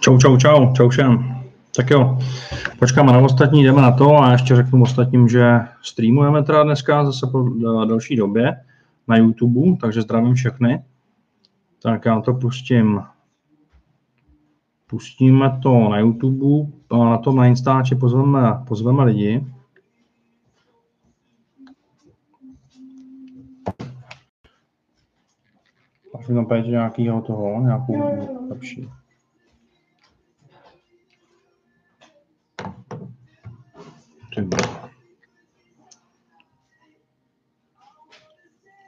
Čau, čau, čau, čau všem. Tak jo, počkáme na ostatní, jdeme na to a ještě řeknu ostatním, že streamujeme teda dneska zase po další době na YouTube, takže zdravím všechny. Tak já to pustím. Pustíme to na YouTube, a na tom na Instači pozveme, pozveme lidi. Až tam pět nějakého toho, nějakou lepší.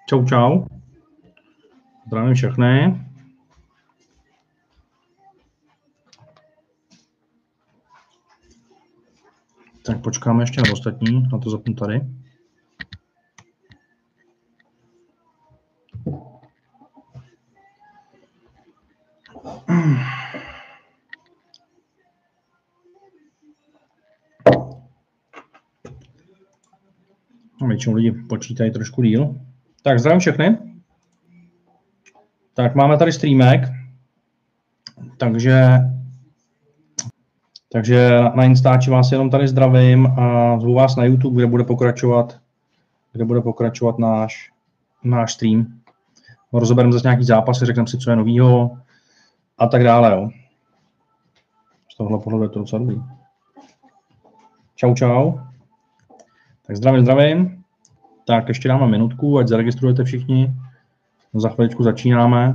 Čau, čau. Zdravím všechny. Tak počkáme ještě na ostatní, na to zapnu tady. Většinou lidi počítají trošku díl. Tak zdravím všechny. Tak máme tady streamek, takže, takže na Instači vás jenom tady zdravím a zvu vás na YouTube, kde bude pokračovat, kde bude pokračovat náš, náš stream. Rozobereme zase nějaký zápasy, řekneme si, co je novýho a tak dále. Jo. Z tohohle pohledu je to docela dobrý. Čau, čau. Tak zdravím, zdravím. Tak ještě dáme minutku, ať zaregistrujete všichni. Za chviličku začínáme.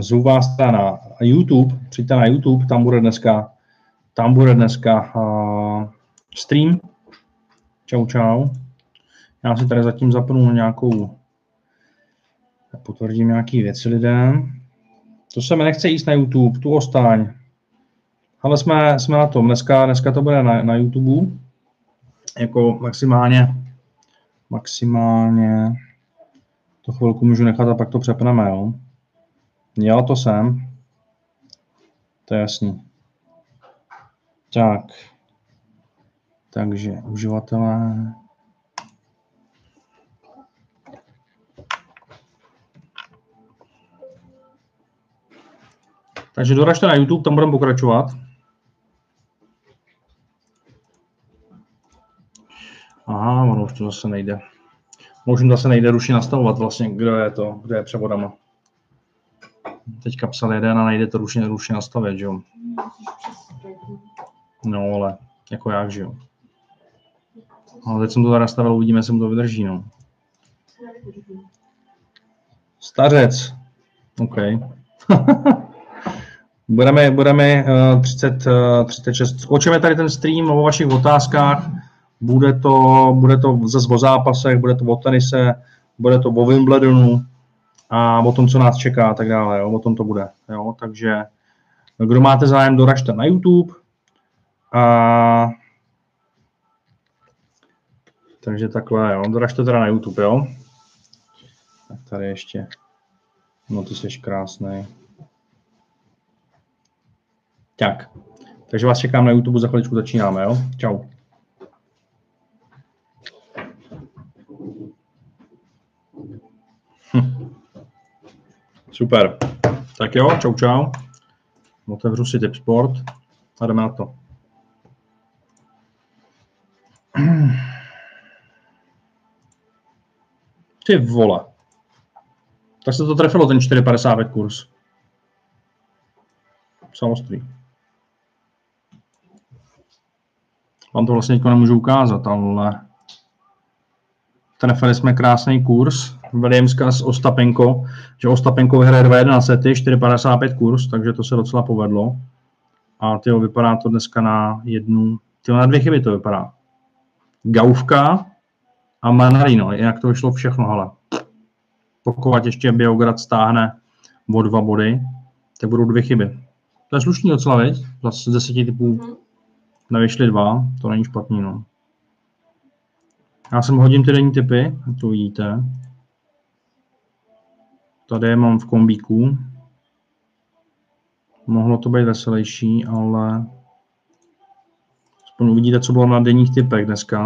Zvu vás na YouTube, přijďte na YouTube, tam bude dneska, tam bude dneska uh, stream. Čau, čau. Já si tady zatím zapnu nějakou, potvrdím nějaký věci lidem. To se mi nechce jíst na YouTube, tu ostaň. Ale jsme, jsme na tom, dneska, dneska to bude na, na YouTube, jako maximálně maximálně to chvilku můžu nechat a pak to přepneme, jo. Jo, to jsem. To je jasný. Tak. Takže uživatelé. Takže doražte na YouTube, tam budeme pokračovat. Aha, ono už to zase nejde. Možná zase nejde ruši nastavovat vlastně, kdo je to, kdo je převodama. Teďka psal jeden a nejde to ruši, ruši nastavit, že jo. No ale, jako jak, že jo. Ale teď jsem to nastavil, uvidíme, jestli mu to vydrží, no. Stařec. OK. budeme, budeme uh, 30, uh, 36. Skočíme tady ten stream o vašich otázkách bude to, bude to zase o zápasech, bude to o tenise, bude to o Wimbledonu a o tom, co nás čeká a tak dále. Jo? O tom to bude. Jo? Takže kdo máte zájem, doražte na YouTube. A... Takže takhle, jo. Doražte teda na YouTube, jo. Tak tady ještě. No ty jsi krásný. Tak. Takže vás čekám na YouTube, za chviličku začínáme, jo. Čau. Super. Tak jo, čau čau. Otevřu si tip sport a jdeme na to. Ty vole. Tak se to trefilo ten 4,55 kurz. Samostrý. Vám to vlastně nemůžu ukázat, ale trefili jsme krásný kurz Williamska s Ostapenko, že Ostapenko vyhraje 2 na sety, 4,55 kurz, takže to se docela povedlo. A tyjo, vypadá to dneska na jednu, tyjo, na dvě chyby to vypadá. Gauvka a Manarino, jinak to vyšlo všechno, ale pokud ještě Biograd stáhne o dva body, tak budou dvě chyby. To je slušný docela, veď? Zase z deseti typů mhm. Nevyšly dva, to není špatný, no. Já jsem hodím ty denní typy, to vidíte. Tady je mám v kombíku. Mohlo to být veselější, ale aspoň uvidíte, co bylo na denních typech dneska.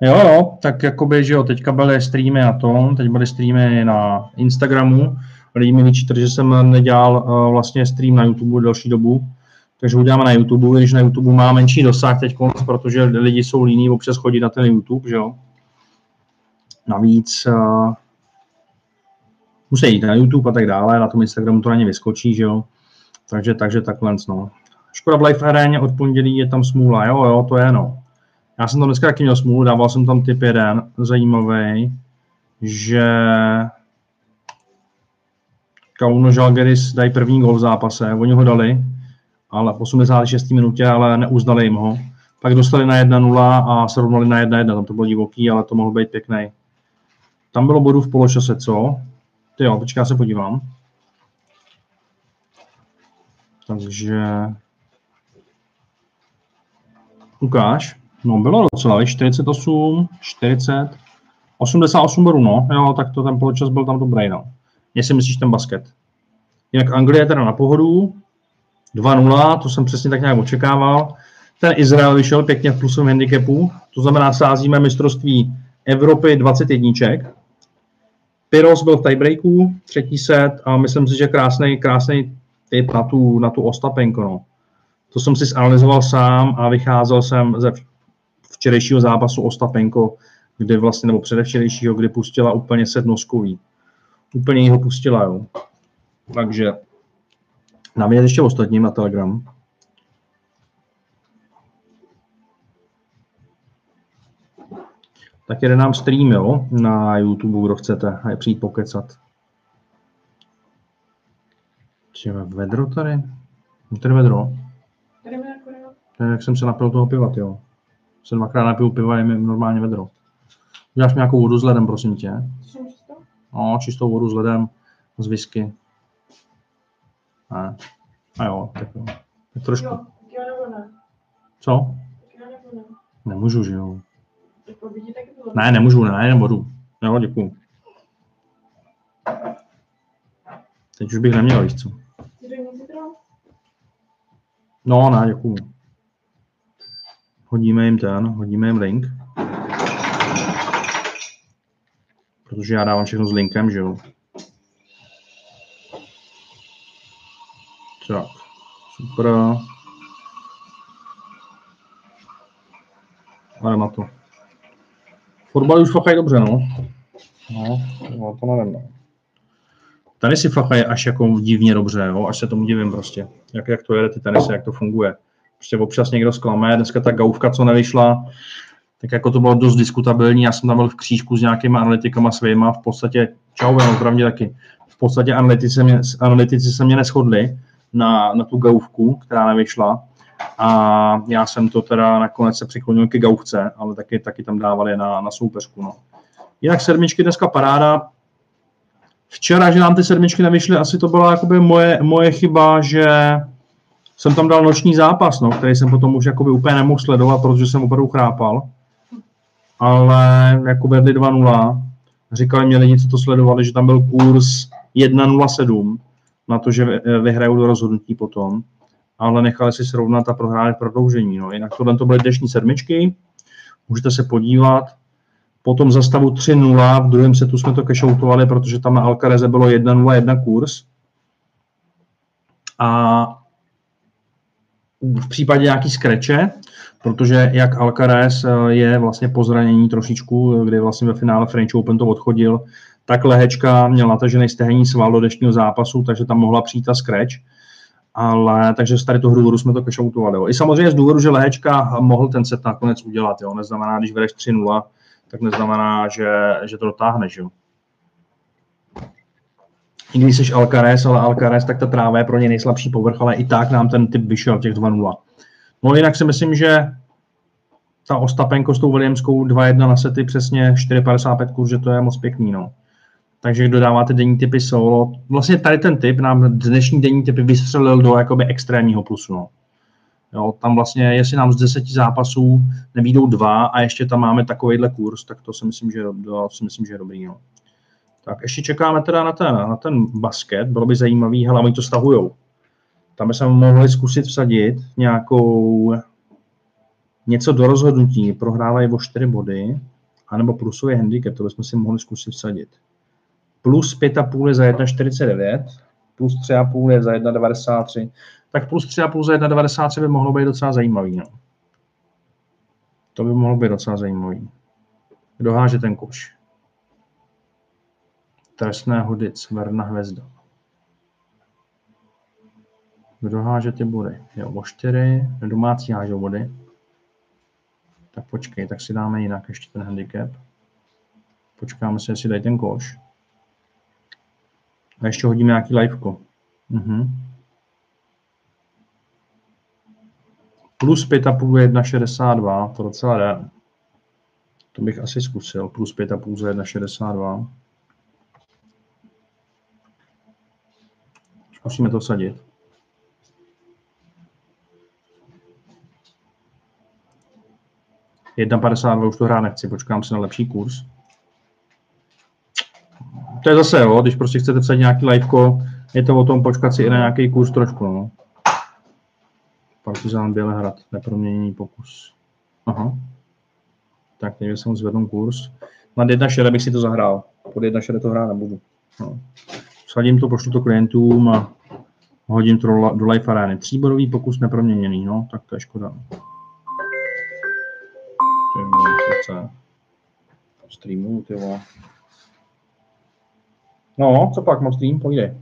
Jo, jo, tak jakoby, že jo, teďka byly streamy na tom, teď byly streamy na Instagramu, lidi mi vyčítali, že jsem nedělal uh, vlastně stream na YouTube delší dobu, takže uděláme na YouTube, když na YouTube má menší dosah teď, protože lidi jsou líní občas chodit na ten YouTube, že jo. Navíc uh, musí jít na YouTube a tak dále, na tom Instagramu to na ně vyskočí, že jo. Takže, takže takhle, no. Škoda v Life Aréně od pondělí je tam smůla, jo, jo, to je no. Já jsem tam dneska taky měl smůlu, dával jsem tam typ jeden, zajímavý, že Kauno Žalgeris dají první gol v zápase, oni ho dali, ale v 86. minutě, ale neuznali jim ho. Pak dostali na 1-0 a srovnali na 1-1, tam to bylo divoký, ale to mohlo být pěkný. Tam bylo bodů v poločase, co? Ty jo, počká se podívám. Takže... Ukáž. No, bylo docela, 48, 40, 88 bodů, no. Jo, tak to ten poločas byl tam dobrý, no. Jestli myslíš ten basket. Jinak Anglie je teda na pohodu, 2-0, to jsem přesně tak nějak očekával. Ten Izrael vyšel pěkně v plusovém handicapu, to znamená, sázíme mistrovství Evropy 21. Pyros byl v tiebreaku, třetí set a myslím si, že krásný, krásný tip na tu, na tu Ostapenko. No. To jsem si zanalizoval sám a vycházel jsem ze včerejšího zápasu Ostapenko, kdy vlastně, nebo předevčerejšího, kdy pustila úplně set noskový. Úplně ho pustila, jo. Takže je ještě ostatním na Telegram. Tak jede nám stream, jo, na YouTube, kdo chcete, a je přijít pokecat. Čeho, vedro tady? No tady vedro. Tady Jak jsem se napil toho piva, jo. Jsem dvakrát napil piva, je mi normálně vedro. Uděláš mi nějakou vodu s ledem, prosím tě. No, čistou vodu s ledem, z whisky. Ne. A jo, tak jo. Tak trošku. Jo, nebo ne? Co? nebo ne? Nemůžu, že jo. Ne, nemůžu, ne, nebudu. Jo, děkuju. Teď už bych neměl, víš co. No, ne, děkuju. Hodíme jim ten, hodíme jim link. Protože já dávám všechno s linkem, že jo. Tak, super. Ale na to. Fotbal už fachají dobře, no. No, no to nevím, no. Tady si fachají až jako divně dobře, jo, až se tomu divím prostě. Jak, jak to jede ty tenisy, jak to funguje. Prostě občas někdo zklame, dneska ta gaufka, co nevyšla, tak jako to bylo dost diskutabilní, já jsem tam byl v křížku s nějakými analytikama svýma, v podstatě, čau, já opravdu taky, v podstatě analytici, mě, analytici se mě neschodli, na, na tu gauvku, která nevyšla. A já jsem to teda nakonec se přiklonil ke gauvce, ale taky, taky tam dávali na, na soupeřku. No. Jinak sedmičky dneska paráda. Včera, že nám ty sedmičky nevyšly, asi to byla jakoby moje, moje chyba, že jsem tam dal noční zápas, no, který jsem potom už jakoby úplně nemohl sledovat, protože jsem opravdu chrápal. Ale jako vedli 2-0. Říkali mě lidi, co to sledovali, že tam byl kurz 1-0-7 na to, že vyhrajou do rozhodnutí potom, ale nechali si srovnat a prohráli prodloužení. No. Jinak tohle to byly dnešní sedmičky, můžete se podívat. Potom za stavu 3-0, v druhém setu jsme to kešoutovali, protože tam na Alcareze bylo 1-0-1 kurz. A v případě nějaký skreče, protože jak Alcaraz je vlastně po zranění trošičku, kdy vlastně ve finále French Open to odchodil, tak lehečka měl natažený stehenní sval do dnešního zápasu, takže tam mohla přijít ta scratch. Ale takže z tady toho důvodu jsme to kešoutovali. I samozřejmě z důvodu, že lehečka mohl ten set nakonec udělat. Jo. Neznamená, když vedeš 3-0, tak neznamená, že, že to dotáhneš. Jo. I když jsi Alcaraz, ale Alcaraz, tak ta tráva je pro ně nejslabší povrch, ale i tak nám ten typ vyšel těch 2-0. No jinak si myslím, že ta Ostapenko s tou Williamskou 2-1 na sety přesně 4,55 kurz, že to je moc pěkný. No. Takže kdo dáváte denní typy solo, vlastně tady ten typ nám dnešní denní typy vystřelil do jakoby extrémního plusu. No. Jo, tam vlastně, jestli nám z deseti zápasů nevídou dva a ještě tam máme takovýhle kurz, tak to si myslím, že, to si myslím, že je dobrý. No. Tak ještě čekáme teda na ten, na ten basket, bylo by zajímavý, hele, oni to stahujou. Tam bychom mohli zkusit vsadit nějakou něco do rozhodnutí, prohrávají o čtyři body, anebo plusový handicap, to bychom si mohli zkusit vsadit. Plus 5,5 je za 1,49, plus 3,5 je za 1,93. Tak plus 3,5 za 1,93 by mohlo být docela zajímavý. No. To by mohlo být docela zajímavý. Kdo háže ten koš? Trestné hodic, Verna Hvězda. Kdo háže ty body? Jo, o 4, domácí hážou body. Tak počkej, tak si dáme jinak ještě ten handicap. Počkáme si, jestli dají ten koš. A ještě hodíme nějaký liveko. Mhm. Plus 5,5 je 1,62, to docela jde. To bych asi zkusil. Plus 5,5 za 1,62. Musíme to sadit. Jedna 52 už to hrát nechci, počkám si na lepší kurz. To je zase, jo, když prostě chcete vsadit nějaký liveko, je to o tom počkat si i na nějaký kurz trošku, no. Partizán Bělehrad, neproměněný pokus. Aha. Tak teď jsem zvednu kurz. Jedna šere bych si to zahrál. Pod jedna šere to hrát nebudu. No. Sadím to, pošlu to klientům a hodím to do life arény. Tříbodový pokus neproměněný, no, tak to je škoda. Streamu, ty vole. No, co pak, moc stream, pojde.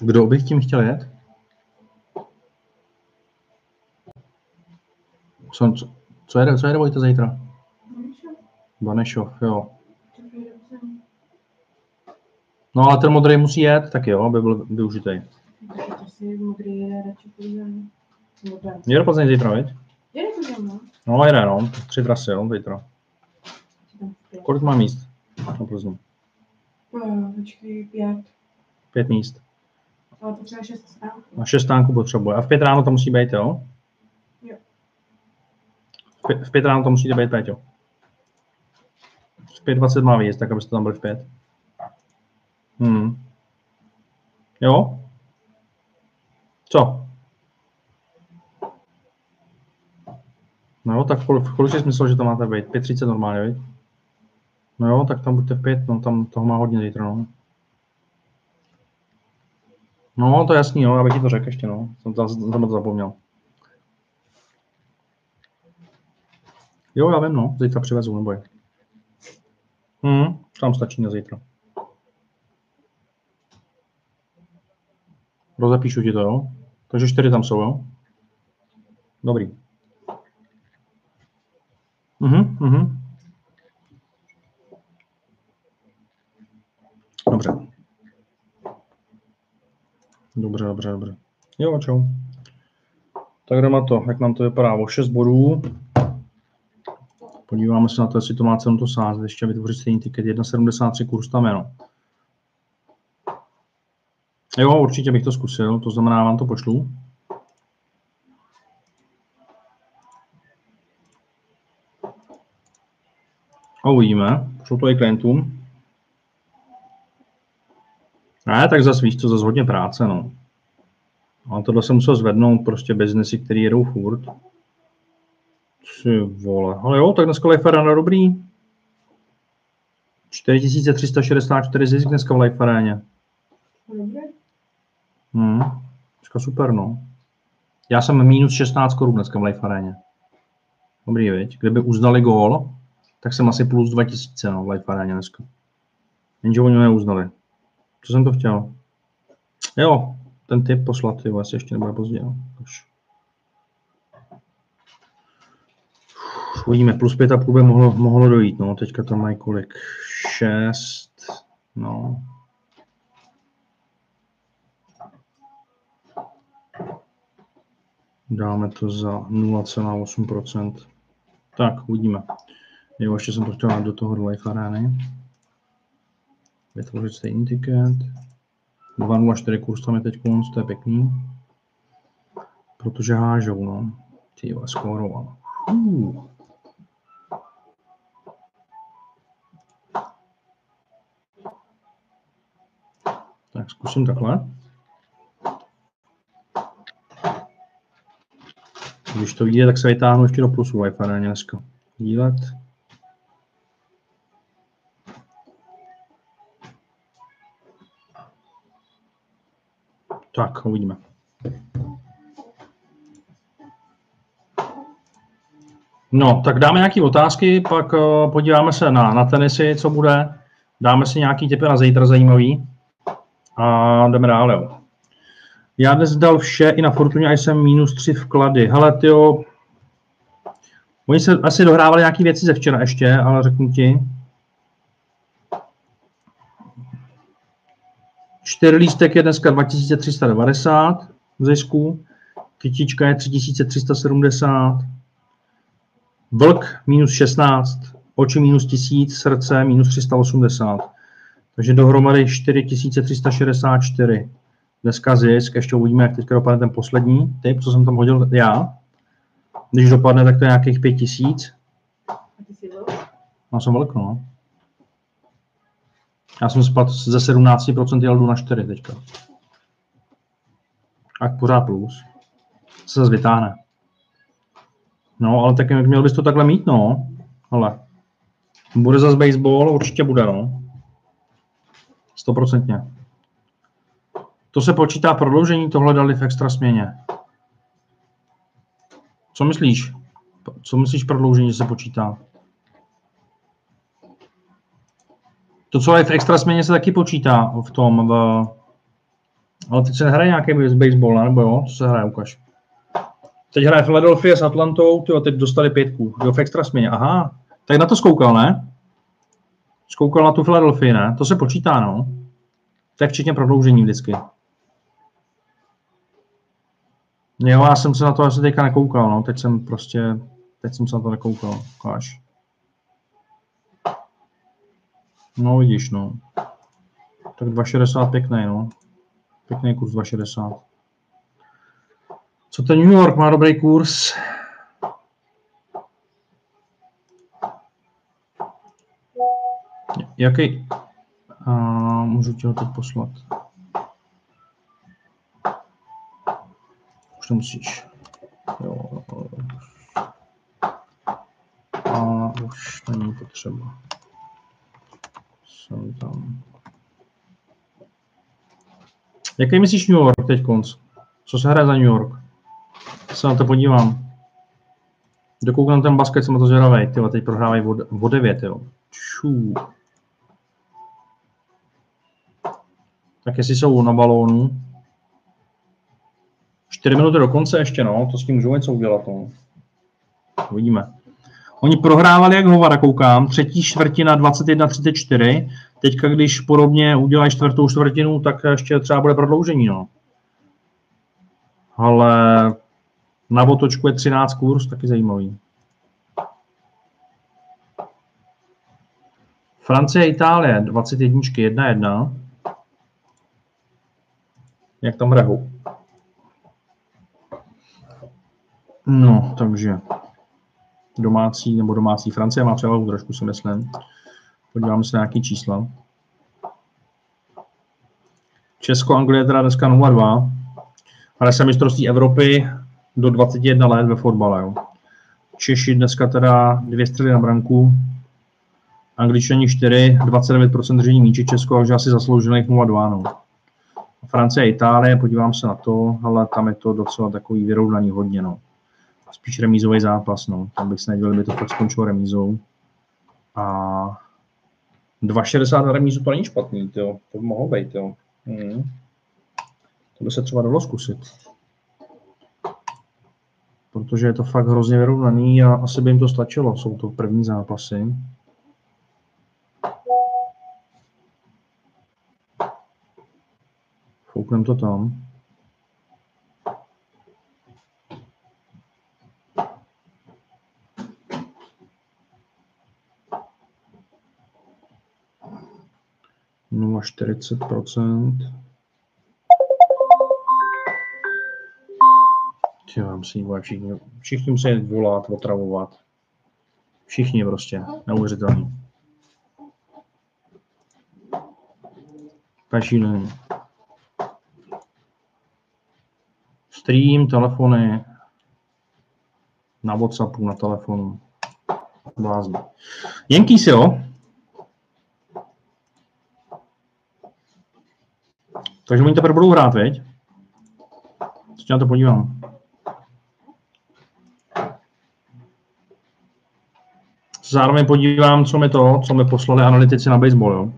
Kdo bych tím chtěl jet? Co, co, co jede, co jede zítra? Banešov, jo. No ale ten modrý musí jet, tak jo, aby byl využitý. Jede Plzeň zítra, viď? Jede no. No jede, no. Tři trasy, jo, zítra. Kolik má míst na Plzeň? Počkej, pět. Pět míst. Ale šest stánků. A šest stánků potřebuje. A v pět ráno to musí být, jo? Jo. V pět, ráno to musíte být, Péťo. V 5.20 má výjezd, tak abyste tam byli v pět. Hmm. Jo? Co? No tak kolik, kolik jsi myslel, že to máte být? 5.30 normálně, viď? No jo, tak tam buďte v pět, no tam toho má hodně zítra, no. No, to je jasný, no, abych ti to řekl ještě, no. Jsem, tam, jsem to zapomněl. Jo, já vím, no, zítra přivezu, neboj. Hmm, tam stačí na zítra. Rozepíšu ti to, jo? Takže čtyři tam jsou, jo? Dobrý. Mhm, mhm. Dobře. Dobře, dobře, dobře. Jo, čau. Tak jdeme na to, jak nám to vypadá o 6 bodů. Podíváme se na to, jestli to má cenu to sázet, ještě vytvořit stejný tiket, 1,73 kurz tam je, no. Jo, určitě bych to zkusil, to znamená, vám to pošlu. A uvidíme, pošlu to i klientům. Ne, tak zase víš co, zase hodně práce, no. Ale tohle jsem musel zvednout prostě biznesy, které jedou furt. Ty vole. Ale jo, tak dneska Life Arena dobrý. 4364 zisk dneska v Life Areně. Hmm, dneska super, no. Já jsem minus 16 korun dneska v Life Areně. Dobrý, viď? Kdyby uznali gól, tak jsem asi plus 2000 no, v Life Areně dneska. Jenže oni neuznali. Co jsem to chtěl? Jo, ten typ poslat, jo, asi ještě nebude pozdě. No. Uvidíme, plus 5,5 by mohlo, mohlo dojít, no, teďka tam mají kolik? 6, no. Dáme to za 0,8%. Tak, uvidíme. Jo, ještě jsem to chtěl do toho live arény. Vytvořit stejný tiket. 2,04 kurz tam je teď konc, to je pěkný. Protože hážou, no. Ty jo, skóroval. Uh. Tak zkusím takhle. Když to vyjde, tak se vytáhnu ještě do plusu Wi-Fi dneska. Dílet. Tak, uvidíme. No, tak dáme nějaké otázky, pak uh, podíváme se na, na tenisy, co bude. Dáme si nějaký typy na zítra zajímavý a jdeme dál, jo. Já dnes dal vše i na Fortuně a jsem minus tři vklady. Hele, tyjo, oni se asi dohrávali nějaké věci ze včera ještě, ale řeknu ti. Čtyři lístek je dneska 2390 v zisku, kytička je 3370, vlk minus 16, oči minus 1000, srdce minus 380. Takže dohromady 4364. Dneska zisk, ještě uvidíme, jak teďka dopadne ten poslední typ, co jsem tam hodil já. Když dopadne, tak to je nějakých 5000. A ty jsi byl? Já jsem velk, no. Já jsem spadl ze 17% jel jdu na 4 teďka. A pořád plus. Se zase vytáhne. No, ale tak měl bys to takhle mít, no. Ale. Bude zase baseball, určitě bude, no. Stoprocentně. To se počítá prodloužení, tohle dali v extra směně. Co myslíš? Co myslíš prodloužení, že se počítá? To, co je v extra směně, se taky počítá v tom, v... ale teď se nehraje nějaký baseball, nebo jo? Co se hraje, ukaž. Teď hraje Philadelphia s Atlantou, tyjo, teď dostali pětku, jo, v extra směně, aha. Tak na to zkoukal, ne? Zkoukal na tu Philadelphia, ne? To se počítá, no. Tak včetně prodloužení vždycky. Jo, já jsem se na to asi teďka nekoukal, no. Teď jsem prostě, teď jsem se na to nekoukal, ukáž. No vidíš, no. Tak 2,60 pěkný, no. Pěkný kurz 2,60. Co ten New York má dobrý kurz? Jaký? A můžu ti ho teď poslat. Už to musíš. Jo. A už není potřeba. Jsem tam. Jaký myslíš New York teď konc? Co se hraje za New York? Se na to podívám. Dokoukám ten basket, jsem na to zvědavý. Tyhle, teď prohrávají o, o 9, jo. Čů. Tak jestli jsou na balónu. 4 minuty do konce ještě, no. To s tím můžou něco udělat, no. Uvidíme. Oni prohrávali jak hovada, koukám. Třetí čtvrtina 21-34. Teďka, když podobně udělají čtvrtou čtvrtinu, tak ještě třeba bude prodloužení, no. Ale na otočku je 13 kurz, taky zajímavý. Francie a Itálie, 21, 1-1. Jak tam hrajou? No, takže domácí nebo domácí Francie má převahu trošku, si myslím. Podíváme se na nějaké čísla. Česko, Anglie teda dneska 0-2. Ale se mistrovství Evropy do 21 let ve fotbale. Jo. Češi dneska teda dvě střely na branku, Angličani 4, 29% držení míče, Česko už asi zasloužili 0-2. No. Francie a Itálie, podívám se na to, ale tam je to docela takový vyrovnaný hodně. No. Spíš remízový zápas, no. tam bych se nedělal, by to fakt skončilo remízou. A 2,60 na remízu to není špatný, tyjo. to by mohlo být. Jo. Hmm. To by se třeba dalo zkusit protože je to fakt hrozně vyrovnaný a asi by jim to stačilo. Jsou to první zápasy. Fouknem to tam. Nula 40 Já musí všichni, všichni musí volat, otravovat. Všichni prostě, neuvěřitelný. To je šílený. Stream, telefony, na Whatsappu, na telefonu. Blázny. Yankees, jo? Takže oni teprve budou hrát, veď? Co na to podívám. Zároveň podívám, co mi to, co mi poslali analytici na baseball, jo?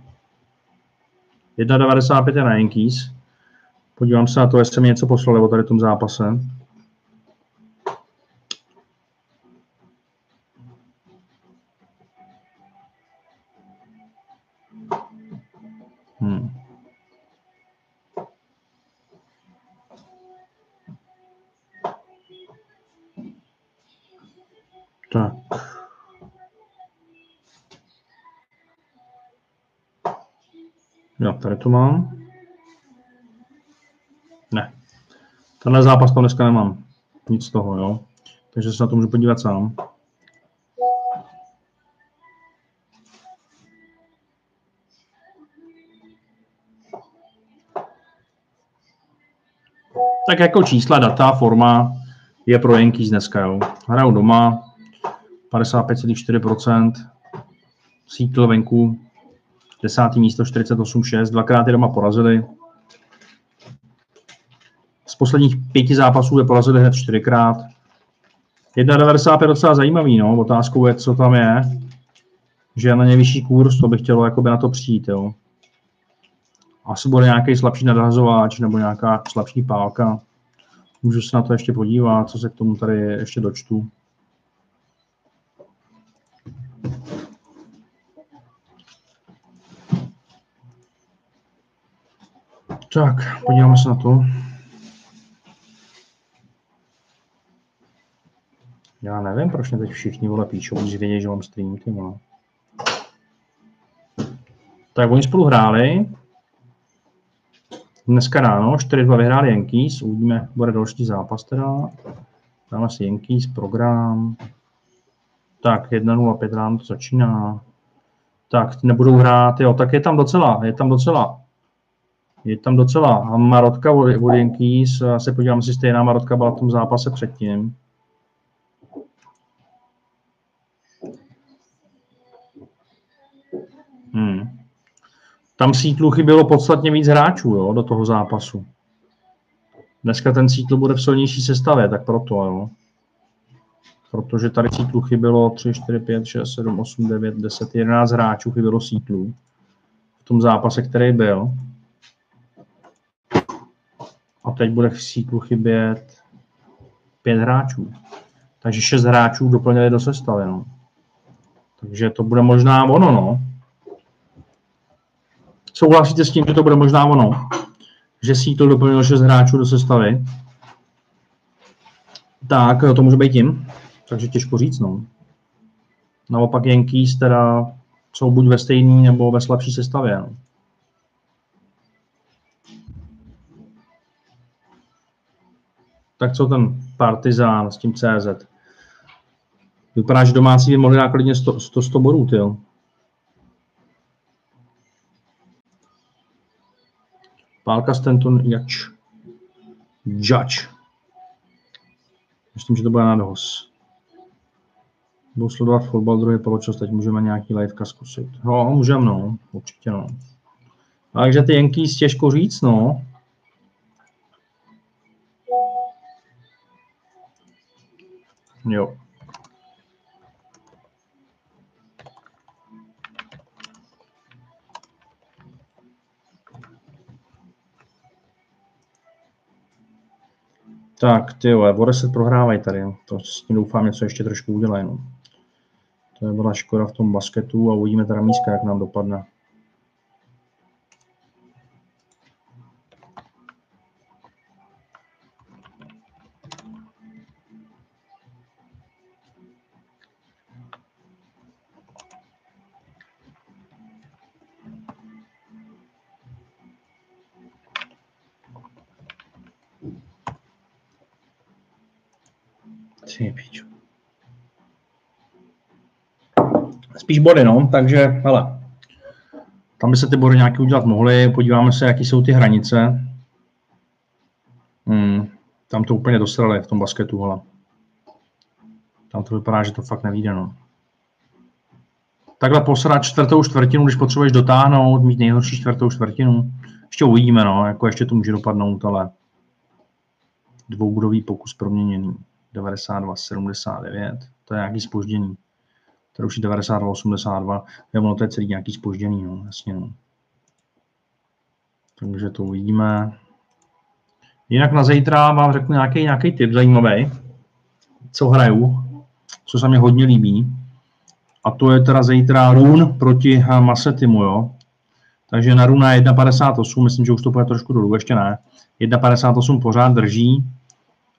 1,95 je na Yankees. Podívám se na to, jestli mi něco poslali o tady tom zápase. Hmm. Tak. Jo, tady to mám. Tenhle zápas to dneska nemám. Nic z toho, jo. Takže se na to můžu podívat sám. Tak jako čísla, data, forma je pro Yankees dneska, jo. Hrajou doma, 55,4%, Seattle venku, desátý místo 48-6, dvakrát je doma porazili. Z posledních pěti zápasů je porazili hned čtyřikrát. 1,95 je docela zajímavý, no. Otázkou je, co tam je. Že je na ně vyšší kurz, to by chtělo jakoby na to přijít, jo. Asi bude nějaký slabší nadhazováč nebo nějaká slabší pálka. Můžu se na to ještě podívat, co se k tomu tady ještě dočtu. Tak, podíváme se na to. Já nevím, proč mě teď všichni vole píšou, když vědí, že mám stream, ty vole. Tak oni spolu hráli. Dneska ráno 4-2 vyhráli Yankees, uvidíme, bude další zápas teda. Dáme si Yankees, program. Tak 1-0, 5 ráno to začíná. Tak nebudou hrát, jo, tak je tam docela, je tam docela je tam docela marotka od, Yankees. Se podívám, jestli stejná marotka byla v tom zápase předtím. Hmm. Tam sítlu chybělo podstatně víc hráčů jo, do toho zápasu. Dneska ten sítl bude v silnější sestavě, tak proto, jo. Protože tady sítlu chybělo 3, 4, 5, 6, 7, 8, 9, 10, 11 hráčů chybělo sítlu v tom zápase, který byl. A teď bude v sítlu chybět pět hráčů. Takže šest hráčů doplnili do sestavy. No. Takže to bude možná ono, no. Souhlasíte s tím, že to bude možná ono? Že Seattle doplnil 6 hráčů do sestavy? Tak to může být tím. Takže těžko říct, no. Naopak Yankees teda jsou buď ve stejné nebo ve slabší sestavě. No. Tak co ten Partizán s tím CZ? Vypadá, že domácí by mohli dát klidně 100, 100, 100 bodů, tyjo. Pálka Stanton Jač. Judge. Myslím, že to bude na dos. Budu sledovat fotbal druhý poločas, teď můžeme nějaký liveka zkusit. Jo, můžeme, no, určitě, no. Takže ty Yankees těžko říct, no. Jo. Tak, ty jo, o 10 prohrávají tady. To s tím doufám něco ještě trošku udělají. No. To je byla škoda v tom basketu a uvidíme teda míska, jak nám dopadne. Spíš body, no, takže, hele, tam by se ty body nějaký udělat mohly, podíváme se, jaký jsou ty hranice. Hmm. Tam to úplně dosrali v tom basketu, ale tam to vypadá, že to fakt nevíde, no. Takhle posrat čtvrtou čtvrtinu, když potřebuješ dotáhnout, mít nejhorší čtvrtou čtvrtinu. Ještě uvidíme, no, jako ještě to může dopadnout, ale dvoubudový pokus proměněný. 92, 79, to je nějaký spoždění. To už je 92, 82, je ono to je celý nějaký spoždění, no, jasně, no. Takže to uvidíme. Jinak na zítra vám řeknu nějaký, nějaký tip zajímavý, co hraju, co se mi hodně líbí. A to je teda zítra Run proti Masetimu, jo. Takže na Runa 1,58, myslím, že už to bude trošku dolů, ještě ne. 1,58 pořád drží.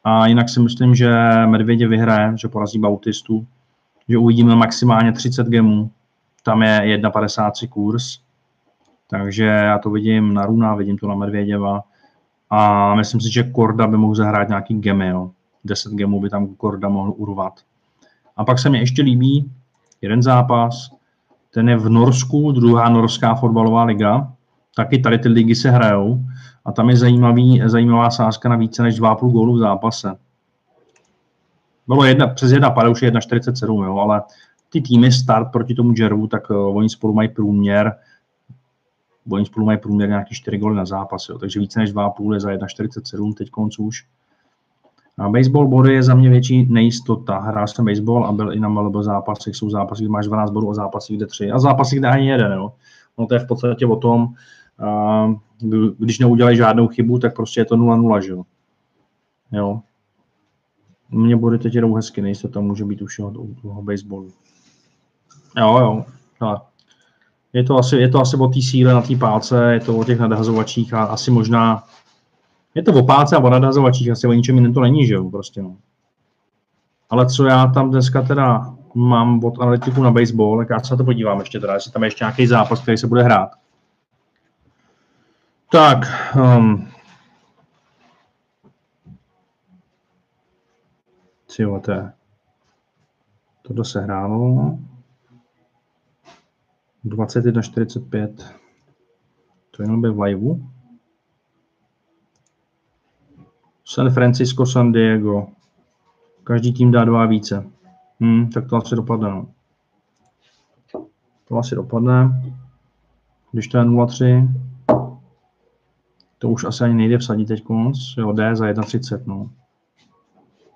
A jinak si myslím, že Medvědě vyhraje, že porazí Bautistu. Že uvidíme maximálně 30 gemů. Tam je 1,53 kurz. Takže já to vidím na Runa, vidím to na Medvěděva. A myslím si, že Korda by mohl zahrát nějaký gemy, jo. 10 gemů by tam Korda mohl urvat. A pak se mi ještě líbí jeden zápas, ten je v Norsku, druhá norská fotbalová liga. Taky tady ty ligy se hrajou a tam je zajímavý, zajímavá sázka na více než 2,5 gólu v zápase. Bylo jedna, přes 1,5, už je 1,47, jo, ale ty týmy start proti tomu Džervu, tak uh, oni spolu mají průměr, oni spolu mají průměr nějaký 4 góly na zápas, jo, takže více než 2,5 je za 1,47 teď konc už. A baseball body je za mě větší nejistota. Hrál jsem baseball a byl i na MLB zápasech. Jsou zápasy, kde máš 12 bodů a zápasy, kde 3. A zápasy, kde ani jeden. Jo. No to je v podstatě o tom, a, když neudělají žádnou chybu, tak prostě je to 0-0, že jo. jo. Mně body teď jedou hezky, nejistota může být už u toho baseballu. Jo, jo. Ale je to asi, je to asi o té síle na té pálce, je to o těch nadhazovačích a asi možná je to o páce a o nadhazovačích, asi o ničem jiném to není, že jo, prostě no. Ale co já tam dneska teda mám od analytiku na baseball, tak já se na to podívám ještě teda, jestli tam je ještě nějaký zápas, který se bude hrát. Tak, um, jo, to je, to se hrálo. 21.45. To jenom by v liveu. San Francisco, San Diego. Každý tým dá dva více. Hmm, tak to asi dopadne. No. To asi dopadne. Když to je 0,3, to už asi ani nejde vsadit teď konc. Jo, D za 1,30. No.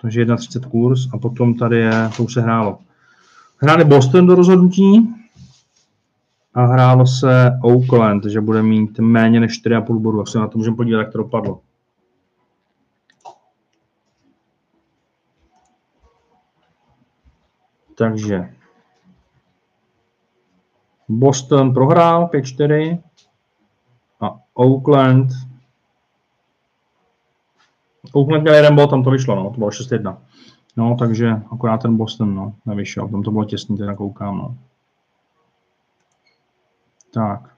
Takže 1,30 kurz a potom tady je, to už se hrálo. Hráli Boston do rozhodnutí a hrálo se Oakland, že bude mít méně než 4,5 bodů. Jak se na to můžeme podívat, jak to dopadlo. Takže Boston prohrál 5-4 a Oakland Oakland měl jeden bod, tam to vyšlo, no, to bylo 6-1. No, takže akorát ten Boston, no, nevyšel, tam to bylo těsný, teda koukám, no. Tak.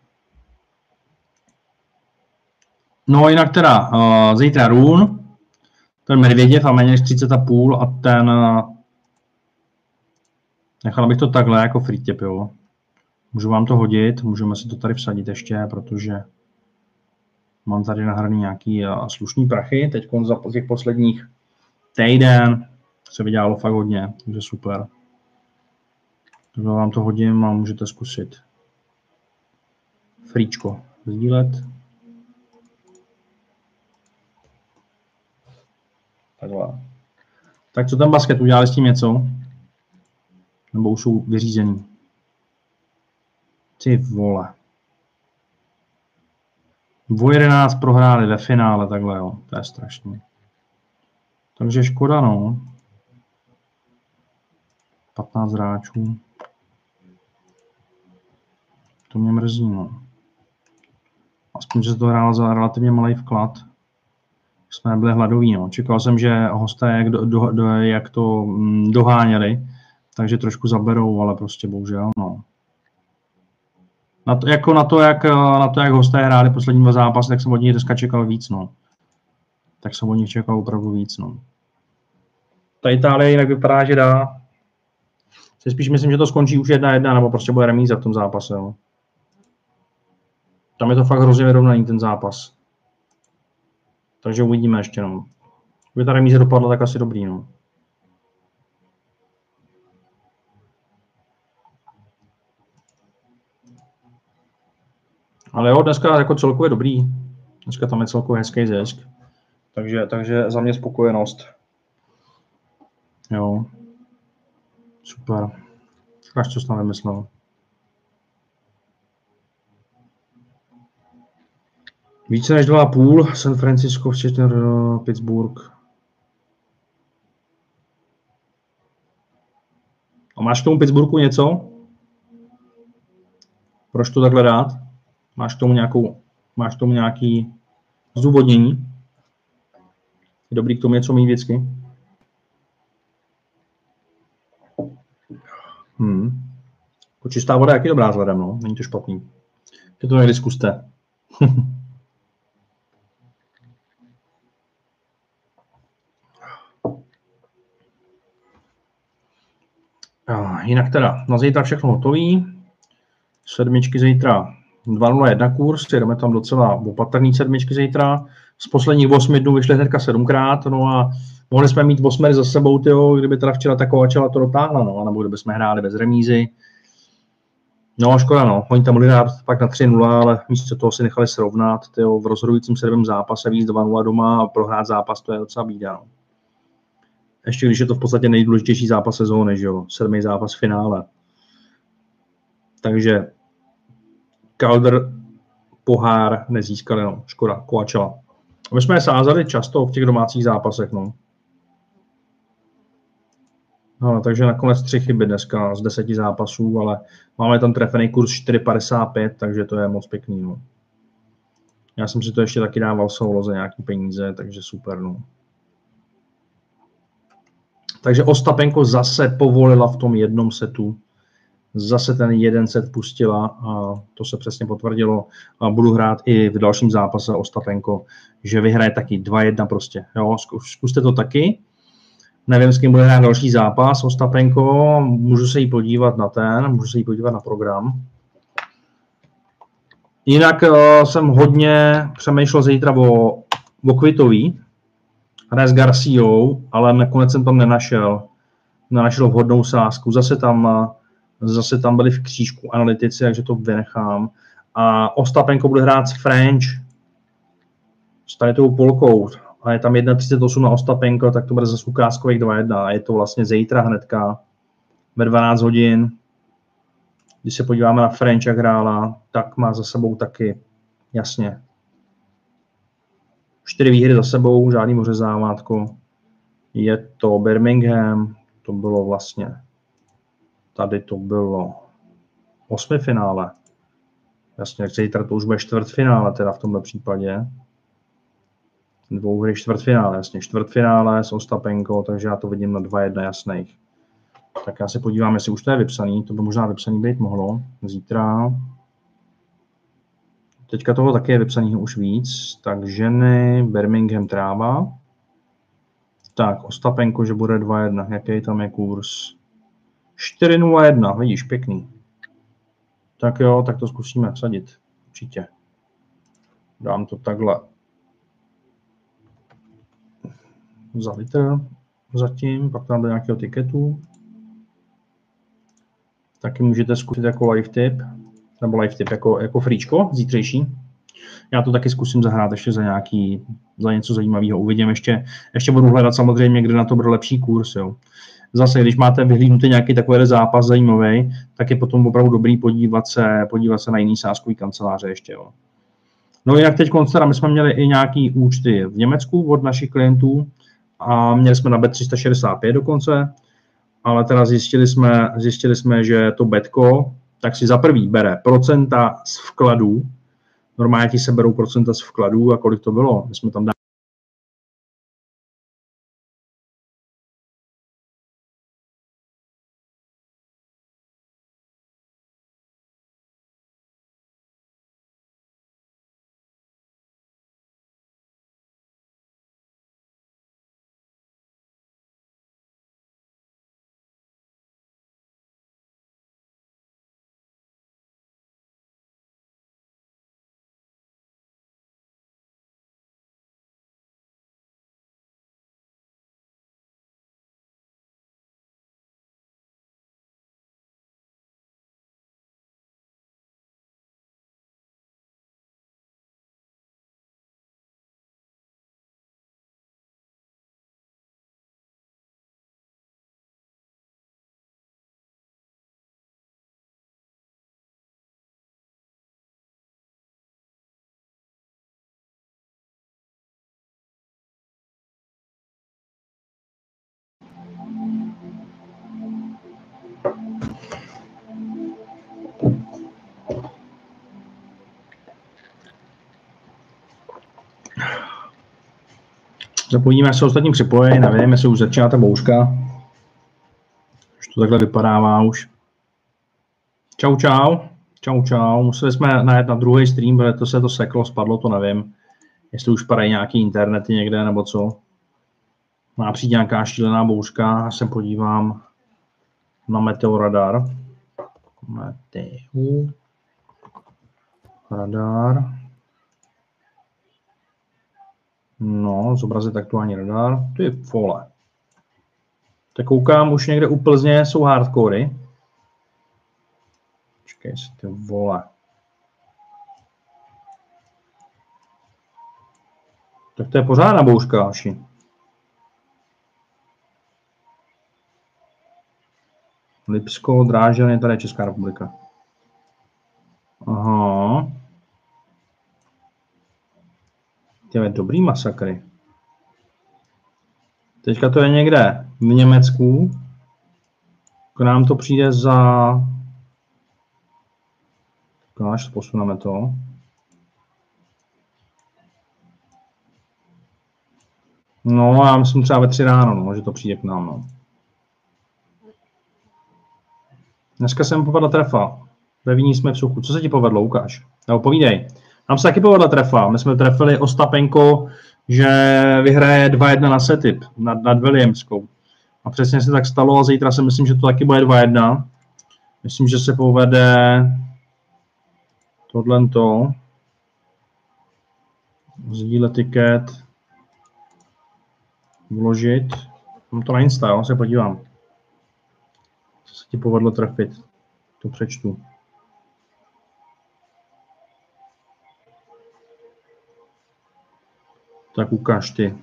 No jinak teda, uh, zítra Run, ten Medvěděv a méně než 30,5 a ten uh, Nechal bych to takhle jako free tip, jo. Můžu vám to hodit, můžeme si to tady vsadit ještě, protože mám tady nahraný nějaký slušný prachy. Teď za těch posledních týden se vydělalo fakt hodně, takže super. Takže vám to hodím a můžete zkusit. Fríčko sdílet. Takhle. Tak co ten basket, udělali s tím něco? Nebo už jsou vyřízený. Ty vole. Dvoj 11 prohráli ve finále, takhle jo, to je strašný. Takže škoda, no. 15 hráčů. To mě mrzí, no. Aspoň, že se to hrál za relativně malý vklad. Jsme byli hladoví, no. Čekal jsem, že hosté, jak, do, do, do, jak to mm, doháněli, takže trošku zaberou, ale prostě bohužel, no. Na to, jako na to, jak, na to, jak hosté hráli poslední dva zápasy, tak jsem od nich dneska čekal víc, no. Tak jsem od nich čekal opravdu víc, no. Ta Itálie jinak vypadá, že dá. Si spíš myslím, že to skončí už jedna jedna, nebo prostě bude remíza v tom zápase, jo. Tam je to fakt hrozně vyrovnaný ten zápas. Takže uvidíme ještě, no. Kdyby ta remíze dopadla, tak asi dobrý, no. Ale jo, dneska jako celkově dobrý. Dneska tam je celkově hezký zisk. Takže, takže za mě spokojenost. Jo. Super. Až co jsi tam vymyslel. Více než 2,5, San Francisco, včetně Pittsburgh. A máš k tomu Pittsburghu něco? Proč to takhle dát? Máš tomu, nějakou, máš tomu nějaký zdůvodnění? Je dobrý k tomu něco mít vždycky? Hmm. Jako čistá voda, jak je dobrá vzhledem, no. Není to špatný. Je to někdy zkuste. Jinak teda na zítra všechno hotový. Sedmičky zítra 2.01 kurz, jedeme tam docela opatrný sedmičky zítra. Z posledních 8 dnů vyšly hnedka sedmkrát, no a mohli jsme mít 8 za sebou, tyjo, kdyby teda včera taková čela to dotáhla, no, nebo kdyby jsme hráli bez remízy. No, škoda, no. Oni tam mohli dát pak na 3-0, ale místo toho si nechali srovnat. Tyjo, v rozhodujícím sedmém zápase víc 2-0 doma a prohrát zápas, to je docela bída. No. Ještě když je to v podstatě nejdůležitější zápas sezóny, že jo, sedmý zápas v finále. Takže Calder pohár nezískali, no, škoda, Kovačela. My jsme je sázeli často v těch domácích zápasech, no. No, takže nakonec tři chyby dneska z deseti zápasů, ale máme tam trefený kurz 4,55, takže to je moc pěkný, no. Já jsem si to ještě taky dával solo za nějaký peníze, takže super, no. Takže Ostapenko zase povolila v tom jednom setu. Zase ten jeden set pustila a to se přesně potvrdilo. A budu hrát i v dalším zápase Ostapenko, že vyhraje taky 2-1 prostě. Jo, zkuste to taky. Nevím, s kým bude hrát další zápas Ostapenko. Můžu se jí podívat na ten, můžu se jí podívat na program. Jinak uh, jsem hodně přemýšlel zítra o, o Kvitový, hraje s Garciou, ale nakonec jsem tam nenašel, nenašel vhodnou sázku. Zase tam, zase tam byli v křížku analytici, takže to vynechám. A Ostapenko bude hrát s French, s tady tou Polkou. A je tam 1,38 na Ostapenko, tak to bude zase ukázkových 2,1. A je to vlastně zítra hnedka ve 12 hodin. Když se podíváme na French, jak hrála, tak má za sebou taky jasně čtyři výhry za sebou, žádný mořezávátko. Je to Birmingham, to bylo vlastně, tady to bylo osmi finále. Jasně, jak zítra to už bude čtvrtfinále teda v tomhle případě. Dvou hry čtvrtfinále, jasně, čtvrtfinále s Ostapenko, takže já to vidím na dva jedna jasných. Tak já se podívám, jestli už to je vypsaný, to by možná vypsaný být mohlo. Zítra Teďka toho taky je vypsaného už víc. Tak ženy, Birmingham tráva. Tak, Ostapenko, že bude 2-1. Jaký tam je kurz? 4-0-1, vidíš, pěkný. Tak jo, tak to zkusíme vsadit. Určitě. Dám to takhle za litr zatím, pak tam do nějakého tiketu. Taky můžete zkusit jako live tip nebo live tip jako, jako fríčko zítřejší. Já to taky zkusím zahrát ještě za nějaký, za něco zajímavého. Uvidím ještě, ještě budu hledat samozřejmě, kde na to bude lepší kurz. Jo. Zase, když máte vyhlídnutý nějaký takový zápas zajímavý, tak je potom opravdu dobrý podívat se, podívat se na jiný sáskový kanceláře ještě. Jo. No jinak teď teda, my jsme měli i nějaký účty v Německu od našich klientů a měli jsme na Bet365 dokonce, ale teda zjistili jsme, zjistili jsme, že to betko tak si za prvý bere procenta z vkladů, normálně ti se berou procenta z vkladů a kolik to bylo, my jsme tam dali Zapojíme, se ostatní připojí, nevím, jestli už začíná ta bouřka. Už to takhle vypadává už. Čau, čau. Čau, čau. Museli jsme najet na druhý stream, protože to se to seklo, spadlo, to nevím. Jestli už padají nějaký internety někde, nebo co. Má přijít nějaká šílená bouřka, já se podívám na meteoradar. Meteo. Radar. No, zobrazit aktuální radar. Ty vole. Tak koukám, už někde u Plzně jsou hardcory. Čekej si, ty vole. Tak to je pořádná bouřka, Aši. Lipsko, Drážďany, tady je Česká republika. Aha. Těme dobrý masakry. Teďka to je někde v Německu. K nám to přijde za... Až posuneme to. No, já myslím třeba ve tři ráno, no, že to přijde k nám. No. Dneska jsem povedla trefa. Ve Víní jsme v suchu. Co se ti povedlo, Lukáš? Nebo povídej. Nám se taky povedla trefa. My jsme trefili Ostapenko, že vyhraje 2-1 na setip nad, nad Williamskou. A přesně se tak stalo a zítra si myslím, že to taky bude 2-1. Myslím, že se povede tohle to. Sdílet tiket. Vložit. Mám to na Insta, jo, se podívám. Co se ti povedlo trefit. To přečtu. Tak ukáž ty.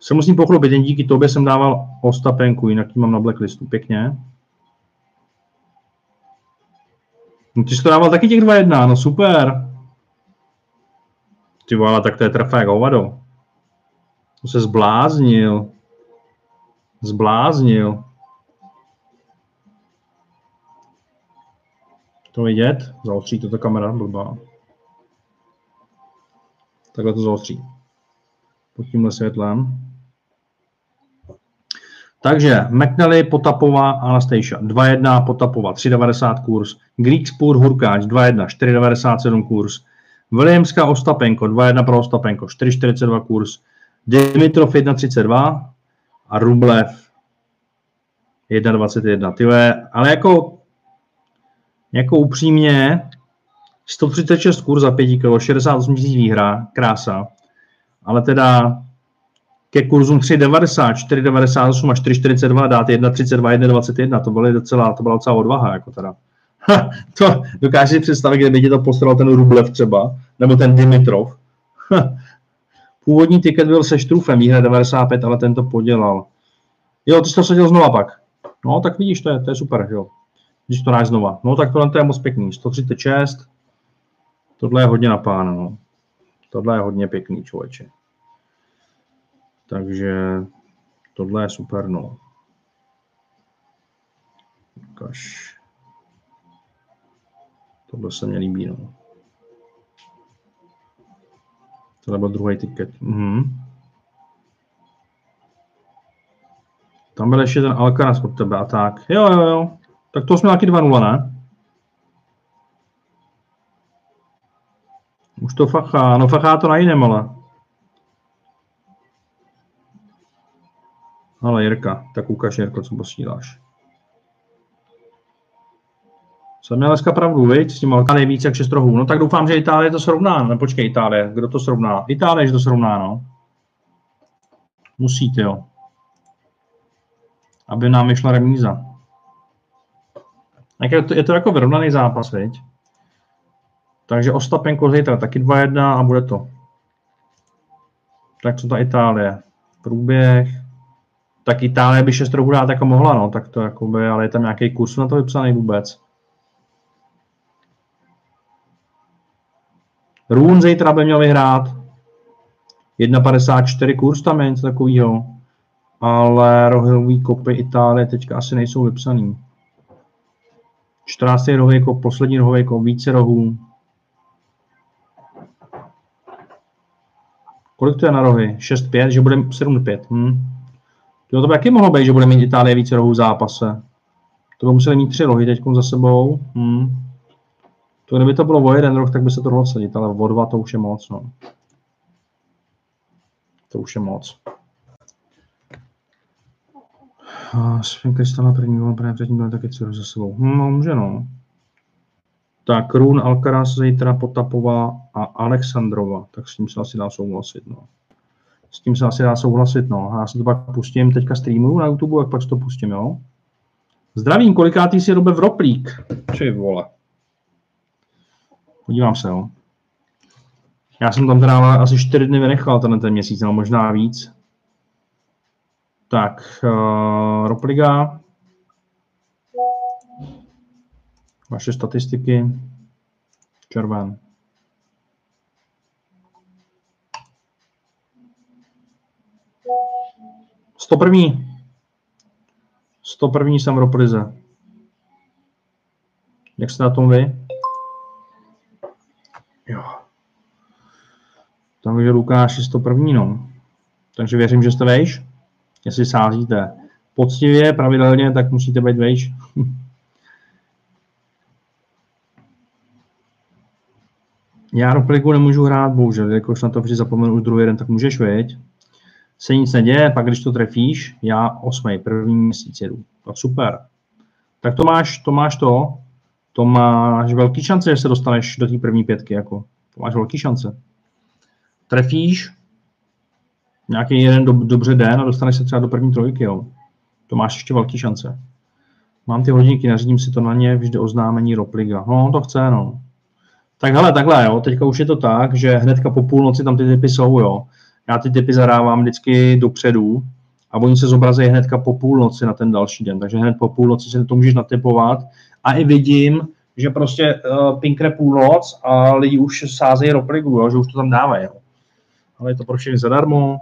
Se musím pochlubit, jen díky tobě jsem dával Ostapenku, jinak ji mám na blacklistu. Pěkně. No ty jsi to dával taky těch 2-1, no super. Ty vole, tak to je trefá jak hovado. To se zbláznil. Zbláznil. To vidět? Zaostří to ta kamera, blbá. Takhle to zaostří. Pod tímhle světlem. Takže McNally, Potapová, Anastasia 2.1, Potapova 3.90 kurz, Greekspur, Hurkáč 2.1, 4.97 kurz, Williamska, Ostapenko 2.1 pro Ostapenko 4.42 kurz, Dimitrov 1.32 a Rublev 1.21. Tyhle, ale jako jako upřímně 136 kurz za 5 kg, 68 000 výhra, krása. Ale teda ke kurzům 3,90, 4,98 a 4,42 dát 1,32, 1,21, to, byly docela, to byla docela odvaha, jako teda. Ha, to dokáže si představit, kdyby ti to postaral ten Rublev třeba, nebo ten Dimitrov. Ha, původní tiket byl se Štrufem, výhra 95, ale ten to podělal. Jo, ty jsi to seděl znova pak. No, tak vidíš, to je, to je super, jo když to dáš znova. No tak tohle je moc pěkný. 136. Tohle je hodně na pána, no. Tohle je hodně pěkný, člověče. Takže tohle je super, no. Kaž. Tohle se mě líbí, no. Tohle byl druhý tiket. Mhm. Tam byl ještě ten Alcaraz od tebe a tak. Jo, jo, jo. Tak to jsme taky 2-0, ne? Už to fachá. No fachá to na jiném, ale. Ale Jirka, tak ukaž Jirko, co posíláš. Jsem měl dneska pravdu, viď? S tím Alka nejvíc jak 6 rohů. No tak doufám, že Itálie to srovná. No počkej, Itálie, kdo to srovná? Itálie, že to srovná, no. Musíte, jo. Aby nám vyšla remíza. Je to, je to jako vyrovnaný zápas, viď? Takže Ostapenko zítra taky 2-1 a bude to. Tak co ta Itálie? Průběh. Tak Itálie by 6 rohů dát jako mohla, no, tak to jako by, ale je tam nějaký kurz na to vypsaný vůbec. Rún zítra by měl vyhrát. 1,54 kurz tam je něco takového. Ale rohový kopy Itálie teďka asi nejsou vypsaný. 14. rohověko, jako poslední rohověko, jako více rohů. Kolik to je na rohy? 6-5, že bude 7-5. Hm? To by taky mohlo být, že bude mít Itálie více rohů v zápase. To by museli mít tři rohy teď za sebou. Hm. To kdyby to bylo o jeden roh, tak by se to dalo celit, ale o dva to už je moc. No. To už je moc. Svým Kristana první gol, první předtím byl taky tři za sebou. No, může no. Tak Run, Alcaraz, zítra Potapová a Alexandrova. Tak s tím se asi dá souhlasit. No. S tím se asi dá souhlasit. No. Já se to pak pustím, teďka streamuju na YouTube, jak pak to pustím, jo. Zdravím, kolikátý si robe v Roplík? Či vole. Podívám se, jo. Já jsem tam teda asi čtyři dny vynechal ten, ten měsíc, no možná víc. Tak, uh, Ropliga. Vaše statistiky. Červen. Sto první. Sto první jsem v Roplize. Jak jste na tom vy? Jo. Takže Lukáš je 101. No. Takže věřím, že jste vejš. Jestli sázíte poctivě, pravidelně, tak musíte být vejš. Já Ropliku nemůžu hrát, bohužel, jakož na to vždy zapomenu už druhý den, tak můžeš, vědět. Se nic neděje, pak když to trefíš, já osmý, první měsíc jedu. Tak super. Tak to máš, to máš to, to máš velký šance, že se dostaneš do té první pětky, jako. To máš velký šance. Trefíš, nějaký jeden do, dobře den a dostaneš se třeba do první trojky, jo. To máš ještě velký šance. Mám ty hodinky, nařídím si to na ně, vždy oznámení Ropliga. No, to chce, no. Tak hele, takhle, jo, teďka už je to tak, že hnedka po půlnoci tam ty typy jsou, jo. Já ty typy zadávám vždycky dopředu a oni se zobrazí hnedka po půlnoci na ten další den, takže hned po půlnoci si to můžeš natypovat a i vidím, že prostě uh, pinkne půlnoc a lidi už sázejí ropligu, jo, že už to tam dávají, jo. Ale je to pro všechny zadarmo.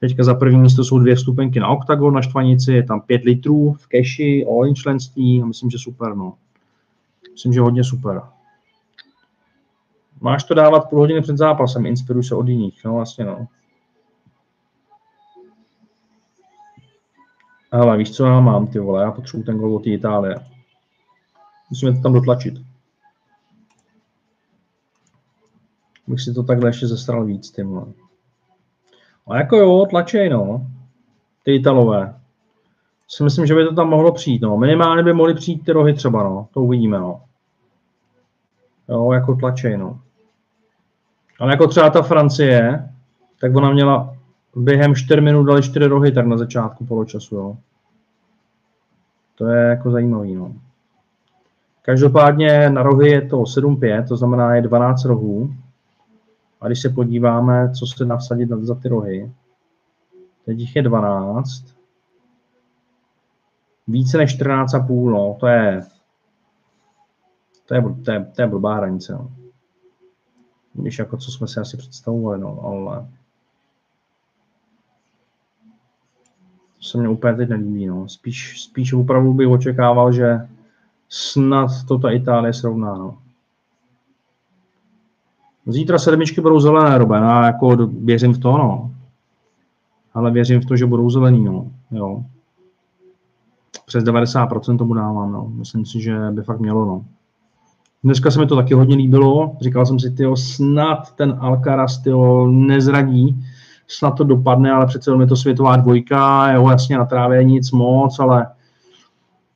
Teďka za první místo jsou dvě vstupenky na OKTAGON na Štvanici, je tam pět litrů v keši, all členství a myslím, že super, no. Myslím, že hodně super. Máš to dávat půl hodiny před zápasem, inspiruj se od jiných, no vlastně no. Ale víš, co já mám, ty vole, já potřebuji ten gol od té Itálie. Musíme to tam dotlačit. Bych si to takhle ještě zestral víc, ty vole. A jako jo, tlačej, no. Ty Italové. Si myslím, že by to tam mohlo přijít, no. Minimálně by mohly přijít ty rohy třeba, no. To uvidíme, no. Jo, jako tlačej, no. Ale jako třeba ta Francie, tak ona měla během 4 minut dali 4 rohy tak na začátku poločasu, jo. To je jako zajímavý, no. Každopádně na rohy je to 7-5, to znamená je 12 rohů. A když se podíváme, co se dá vsadit za ty rohy, teď jich je 12. Více než 14,5, no, to je, to je, to je, to je blbá hranice, no. Když jako co jsme si asi představovali, no, ale to se mě úplně teď nelíbí, no. Spíš, spíš opravdu bych očekával, že snad to ta Itálie srovná, no. Zítra sedmičky budou zelené, Roben, a jako věřím v to, no. Ale věřím v to, že budou zelený, no. Jo. Přes 90% tomu dávám, no. Myslím si, že by fakt mělo, no. Dneska se mi to taky hodně líbilo. Říkal jsem si, tyjo, snad ten Alcaraz, tyjo, nezradí. Snad to dopadne, ale přece je to světová dvojka, jo, jasně na trávě nic moc, ale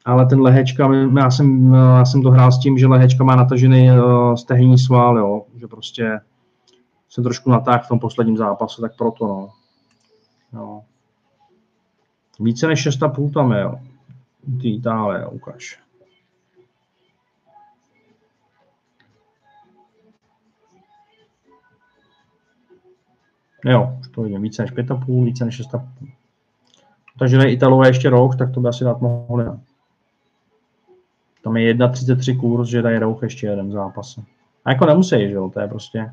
ale ten lehečka, já jsem, já jsem to hrál s tím, že lehečka má natažený uh, stehní sval, jo, že prostě jsem trošku natáhl v tom posledním zápasu, tak proto, no. no. Více než 6,5 tam je, jo. Ty Itálie, ukaž. Jo, už to vidím, více než 5,5, více než 6,5. Takže ne Italové ještě rok, tak to by asi dát mohli. Tam je 1,33 kurz, že dají rouch ještě jeden zápas. A jako nemusí, že jo, to je prostě...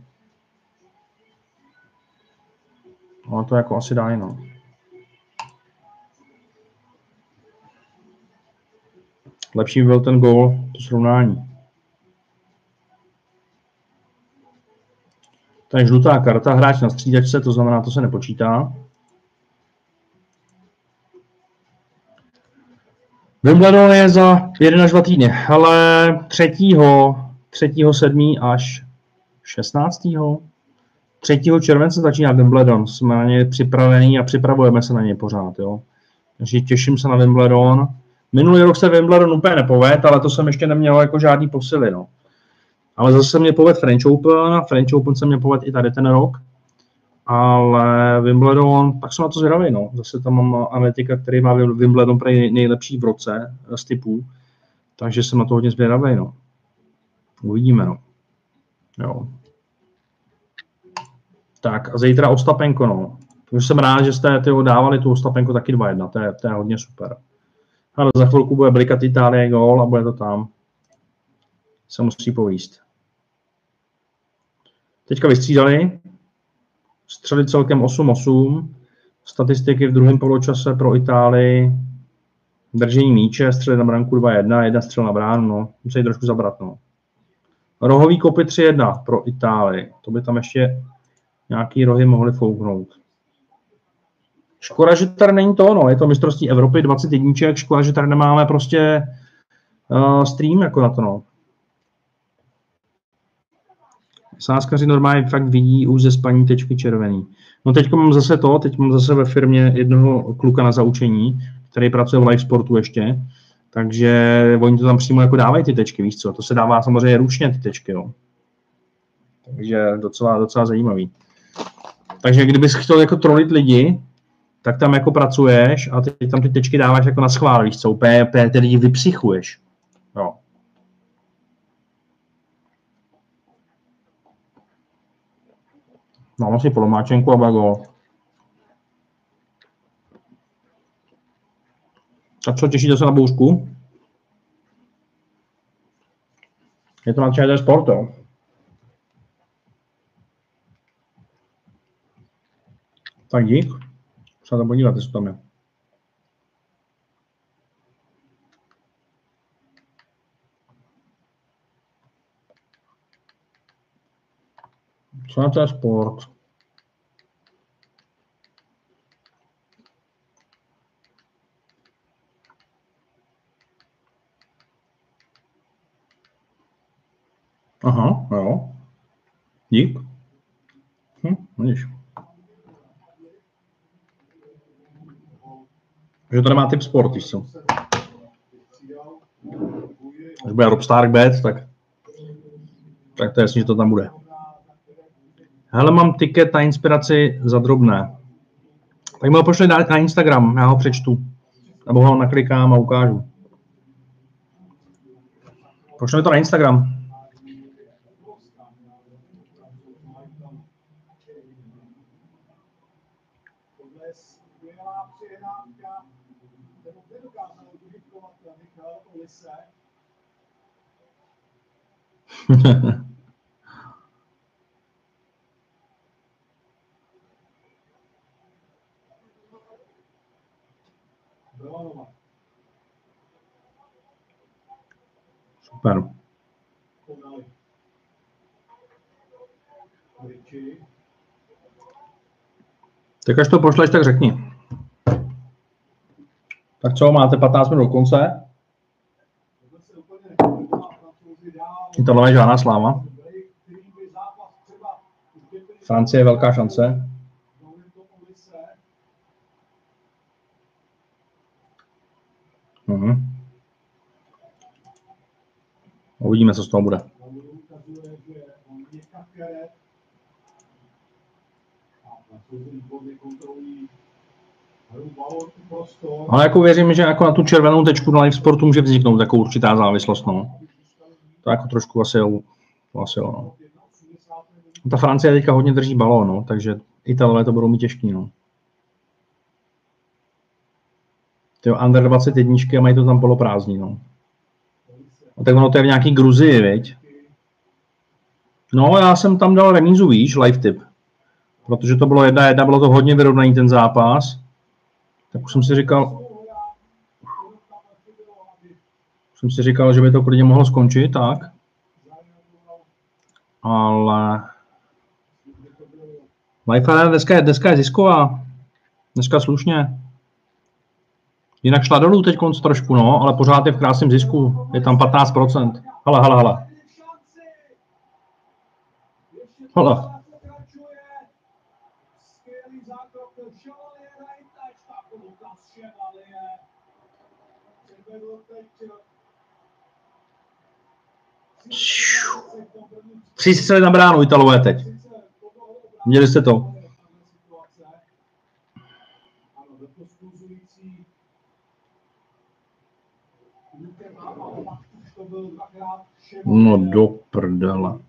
Ale to jako asi dají, no. Lepší byl ten gol, to srovnání. To žlutá karta, hráč na střídačce, to znamená, to se nepočítá. Wimbledon je za 1 až 2 týdny, ale 3. 3. 7. až 16. 3. července začíná Wimbledon. Jsme na ně připravení a připravujeme se na ně pořád. Jo. Takže těším se na Wimbledon. Minulý rok se Wimbledon úplně nepoved, ale to jsem ještě neměl jako žádný posily. No. Ale zase mě poved French Open, French Open se mě poved i tady ten rok. Ale Wimbledon, tak jsem na to zvědavý, no. Zase tam mám analytika, který má Wimbledon pro nejlepší v roce z typů. Takže jsem na to hodně zvědavý, no. Uvidíme, no. Jo. Tak a zítra Ostapenko, no. Už jsem rád, že jste tyho, dávali tu Ostapenko taky 2-1, to je, to je hodně super. Ale za chvilku bude blikat Itálie gól a bude to tam. Se musí povíst. Teďka vystřídali. Střeli celkem 8-8. Statistiky v druhém poločase pro Itálii. Držení míče, střely na branku 2-1, jedna střel na bránu, no. Musí trošku zabrat, no. Rohový kopy 3-1 pro Itálii. To by tam ještě nějaký rohy mohly fouknout. Škoda, že tady není to, no, je to mistrovství Evropy 20 jedniček, škoda, že tady nemáme prostě uh, stream jako na to, no. Sáskaři normálně fakt vidí už ze spaní tečky červený. No teď mám zase to, teď mám zase ve firmě jednoho kluka na zaučení, který pracuje v live sportu ještě, takže oni to tam přímo jako dávají ty tečky, víš co, to se dává samozřejmě ručně ty tečky, jo. Takže docela, docela zajímavý. Takže kdybys chtěl jako trolit lidi, tak tam jako pracuješ a ty tam ty tečky dáváš jako na schvál, víš co, úplně, úplně ty lidi vypsychuješ. Jo. Mám si polomáčenku a bago. Tak co, těšíte se na bouřku? Je to na ČT Sport, jo? Tak dík. Se tam podívat, jestli tam je. Co na sport? Aha, jo. Dík. Hm, vidíš. Že to nemá typ sport, víš co. Až bude Rob Stark bet, tak, tak to je jasný, že to tam bude. Hele, mám tiket na inspiraci za drobné. Tak mi ho pošli na Instagram, já ho přečtu. Nebo ho naklikám a ukážu. Pošli to na Instagram. Super. Tak až to pošleš, tak řekni. Tak co, máte 15 minut do konce? Tohle je žádná sláva. Francie je velká šance. Mhm. Uvidíme, co z toho bude. Ale jako věřím, že jako na tu červenou tečku na live sportu může vzniknout jako určitá závislost. No. To jako trošku asi, asi no. Ta Francie teďka hodně drží balón, no, takže Italové to budou mít těžký. No. Ty under 21 a mají to tam poloprázdní. No. A tak ono to je v nějaký Gruzii, viď? No, já jsem tam dal remízu, víš, live tip. Protože to bylo jedna jedna, bylo to hodně vyrovnaný ten zápas. Tak už jsem si říkal, jsem si říkal, že by to klidně mohlo skončit, tak. Ale Wi-Fi dneska je, dneska je zisková. Dneska slušně. Jinak šla dolů teď konc trošku, no, ale pořád je v krásném zisku. Je tam 15%. Hala, hala, hala. Hala. Si na bránu Italové teď. Viděli jste to? No do prdela.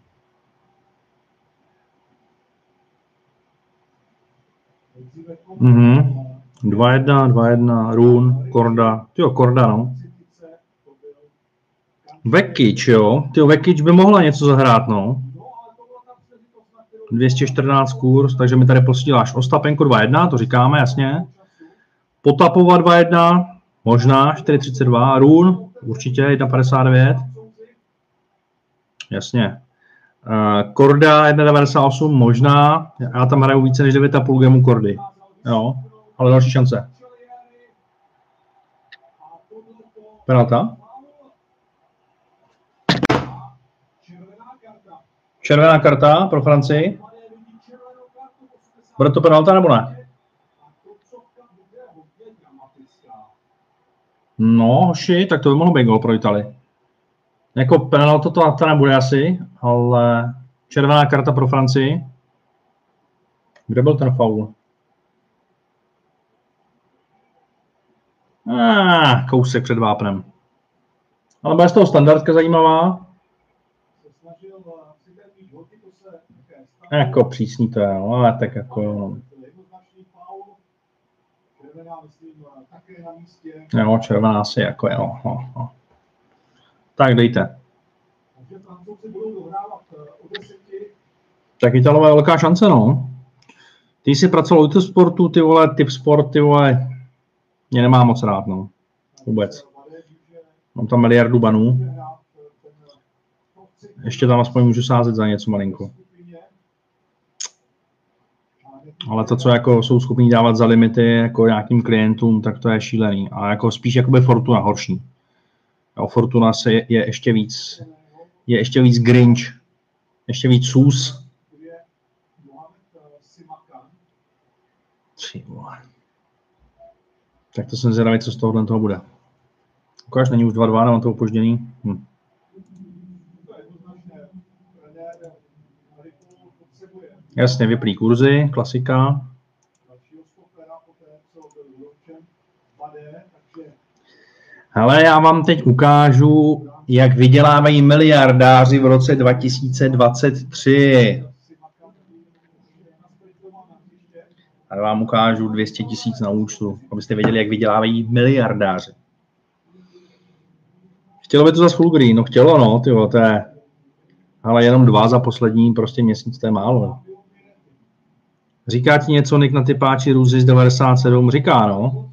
Mhm. 2-1, 2-1, Run, Korda. Jo, Korda, no. Vekič, jo. Ty Vekič by mohla něco zahrát, no. 214 kurz, takže mi tady posíláš Ostapenko 2-1, to říkáme, jasně. Potapova 2-1, možná 4,32. Run, určitě 1,59. Jasně. Uh, Korda 1,98, možná. Já tam hraju více než 9,5 gemu Kordy. Jo, ale další šance. Penalta? Červená karta pro Francii. Bude to penalta nebo ne? No, hoši, tak to by mohlo být gol pro Itali. Jako penalta to, to nebude asi, ale červená karta pro Francii. Kde byl ten faul? Ah, kousek před vápnem. Ale bude z toho standardka zajímavá. Jako přísný to je, no, ale tak jako jo. Jo, červená asi jako jo. No, no. Tak dejte. Tak Italové je velká šance, no. Ty jsi pracoval u sportu, ty vole, typ sport, ty vole, mě nemá moc rád, no. Vůbec. Mám tam miliardu banů. Ještě tam aspoň můžu sázet za něco malinko. Ale to, co jako jsou schopní dávat za limity jako nějakým klientům, tak to je šílený. A jako spíš jakoby Fortuna horší. A Fortuna se je, je ještě víc, je ještě víc Grinch, ještě víc sus. Tak to jsem zvědavý, co z tohohle toho bude. Ukáž, není už 2-2, nemám to opožděný. Hm. Jasně, vyplý kurzy, klasika. Ale já vám teď ukážu, jak vydělávají miliardáři v roce 2023. A vám ukážu 200 tisíc na účtu, abyste věděli, jak vydělávají miliardáři. Chtělo by to za full green? No chtělo, no, tyjo, to je, ale jenom dva za poslední prostě měsíc, to je málo. Říká ti něco Nick na typáči Růzy z 97? Říká, no.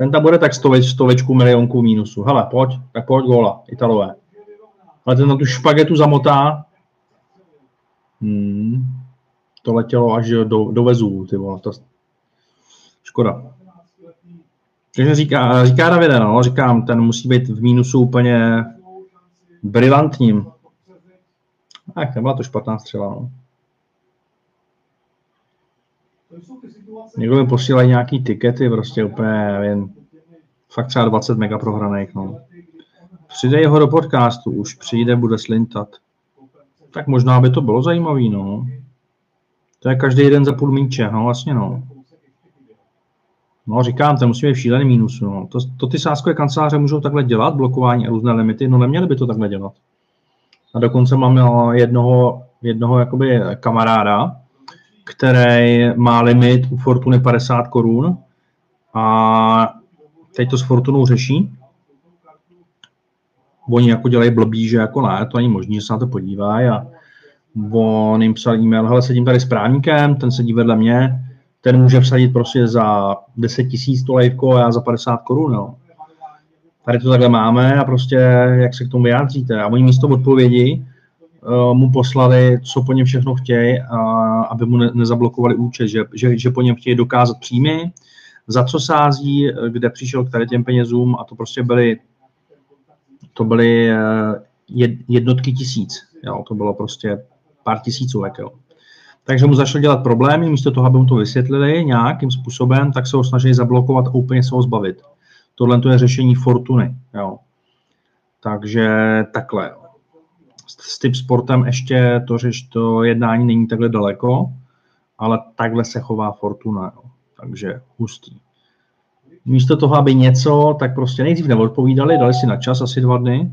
Ten tam bude tak stoveč, stovečku milionku mínusu. Hele, pojď, tak pojď góla, Italové. Ale ten na tu špagetu zamotá. Hmm. To letělo až do, do vezů, ty vole. To... Škoda. Takže říká, říká Davide, no, říkám, ten musí být v mínusu úplně brilantním. Tak, nebyla to špatná střela, no. Někdo mi posílají nějaký tikety, prostě úplně, nevím, fakt třeba 20 mega prohraných, no. Přidej ho do podcastu, už přijde, bude slintat. Tak možná by to bylo zajímavý, no. To je každý jeden za půl míče, no vlastně, no. No, říkám, to musí být šílený mínus, no. To, to ty sáskové kanceláře můžou takhle dělat, blokování a různé limity, no neměli by to takhle dělat. A dokonce mám jednoho, jednoho jakoby kamaráda, který má limit u Fortuny 50 korun a teď to s Fortunou řeší. Oni jako dělají blbý, že jako ne, to není možné, že se na to podívají a on jim psal e-mail, hele, sedím tady s právníkem, ten sedí vedle mě, ten může vsadit prostě za 10 tisíc to lejvko a já za 50 korun, no. Tady to takhle máme a prostě jak se k tomu vyjádříte. A oni místo odpovědi mu poslali, co po něm všechno chtějí, aby mu ne, nezablokovali účet, že, že, že po něm chtějí dokázat příjmy, za co sází, kde přišel k tady těm penězům a to prostě byly to byly uh, jednotky tisíc. Jo, to bylo prostě pár tisícovek. Jo. Takže mu začal dělat problémy, místo toho, aby mu to vysvětlili nějakým způsobem, tak se ho snažili zablokovat a úplně se ho zbavit. Tohle to je řešení fortuny. Jo. Takže takhle. S typ sportem ještě to, řeš, to jednání není takhle daleko, ale takhle se chová fortuna. Jo. Takže hustý. Místo toho, aby něco, tak prostě nejdřív neodpovídali, dali si na čas asi dva dny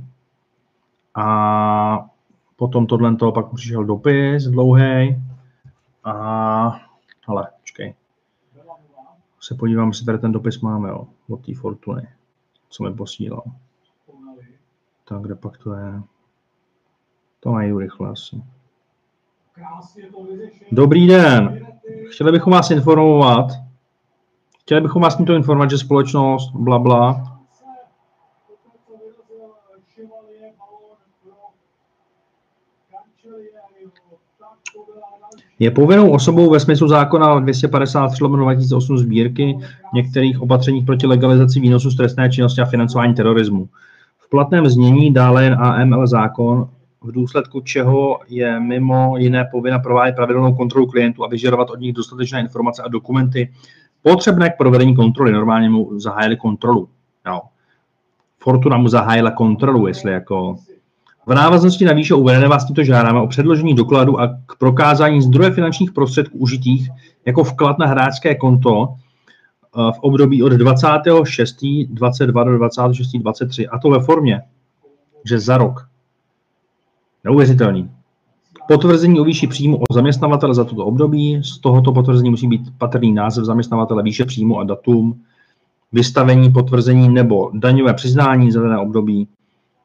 a potom tohle toho pak přišel dopis dlouhý a ale počkej. Se podívám, jestli tady ten dopis máme, jo, od té Fortuny, co mi posílal. Tak kde pak to je? To najdu rychle asi. Dobrý den. Chtěli bychom vás informovat. Chtěli bychom vás tímto informovat, že společnost bla bla je povinnou osobou ve smyslu zákona 253 2008 sbírky některých opatřeních proti legalizaci výnosu z trestné činnosti a financování terorismu. V platném znění dále jen AML zákon, v důsledku čeho je mimo jiné povinna provádět pravidelnou kontrolu klientů a vyžadovat od nich dostatečné informace a dokumenty potřebné k provedení kontroly. Normálně mu zahájili kontrolu. Jo. Fortuna mu zahájila kontrolu, jestli jako v návaznosti na výše uvedené vás tímto žádáme o předložení dokladu a k prokázání zdroje finančních prostředků užitých jako vklad na hráčské konto eh, v období od 26.22 do 26.23 a to ve formě, že za rok. Neuvěřitelný. Potvrzení o výši příjmu o zaměstnavatele za toto období. Z tohoto potvrzení musí být patrný název zaměstnavatele, výše příjmu a datum, vystavení potvrzení nebo daňové přiznání za dané období,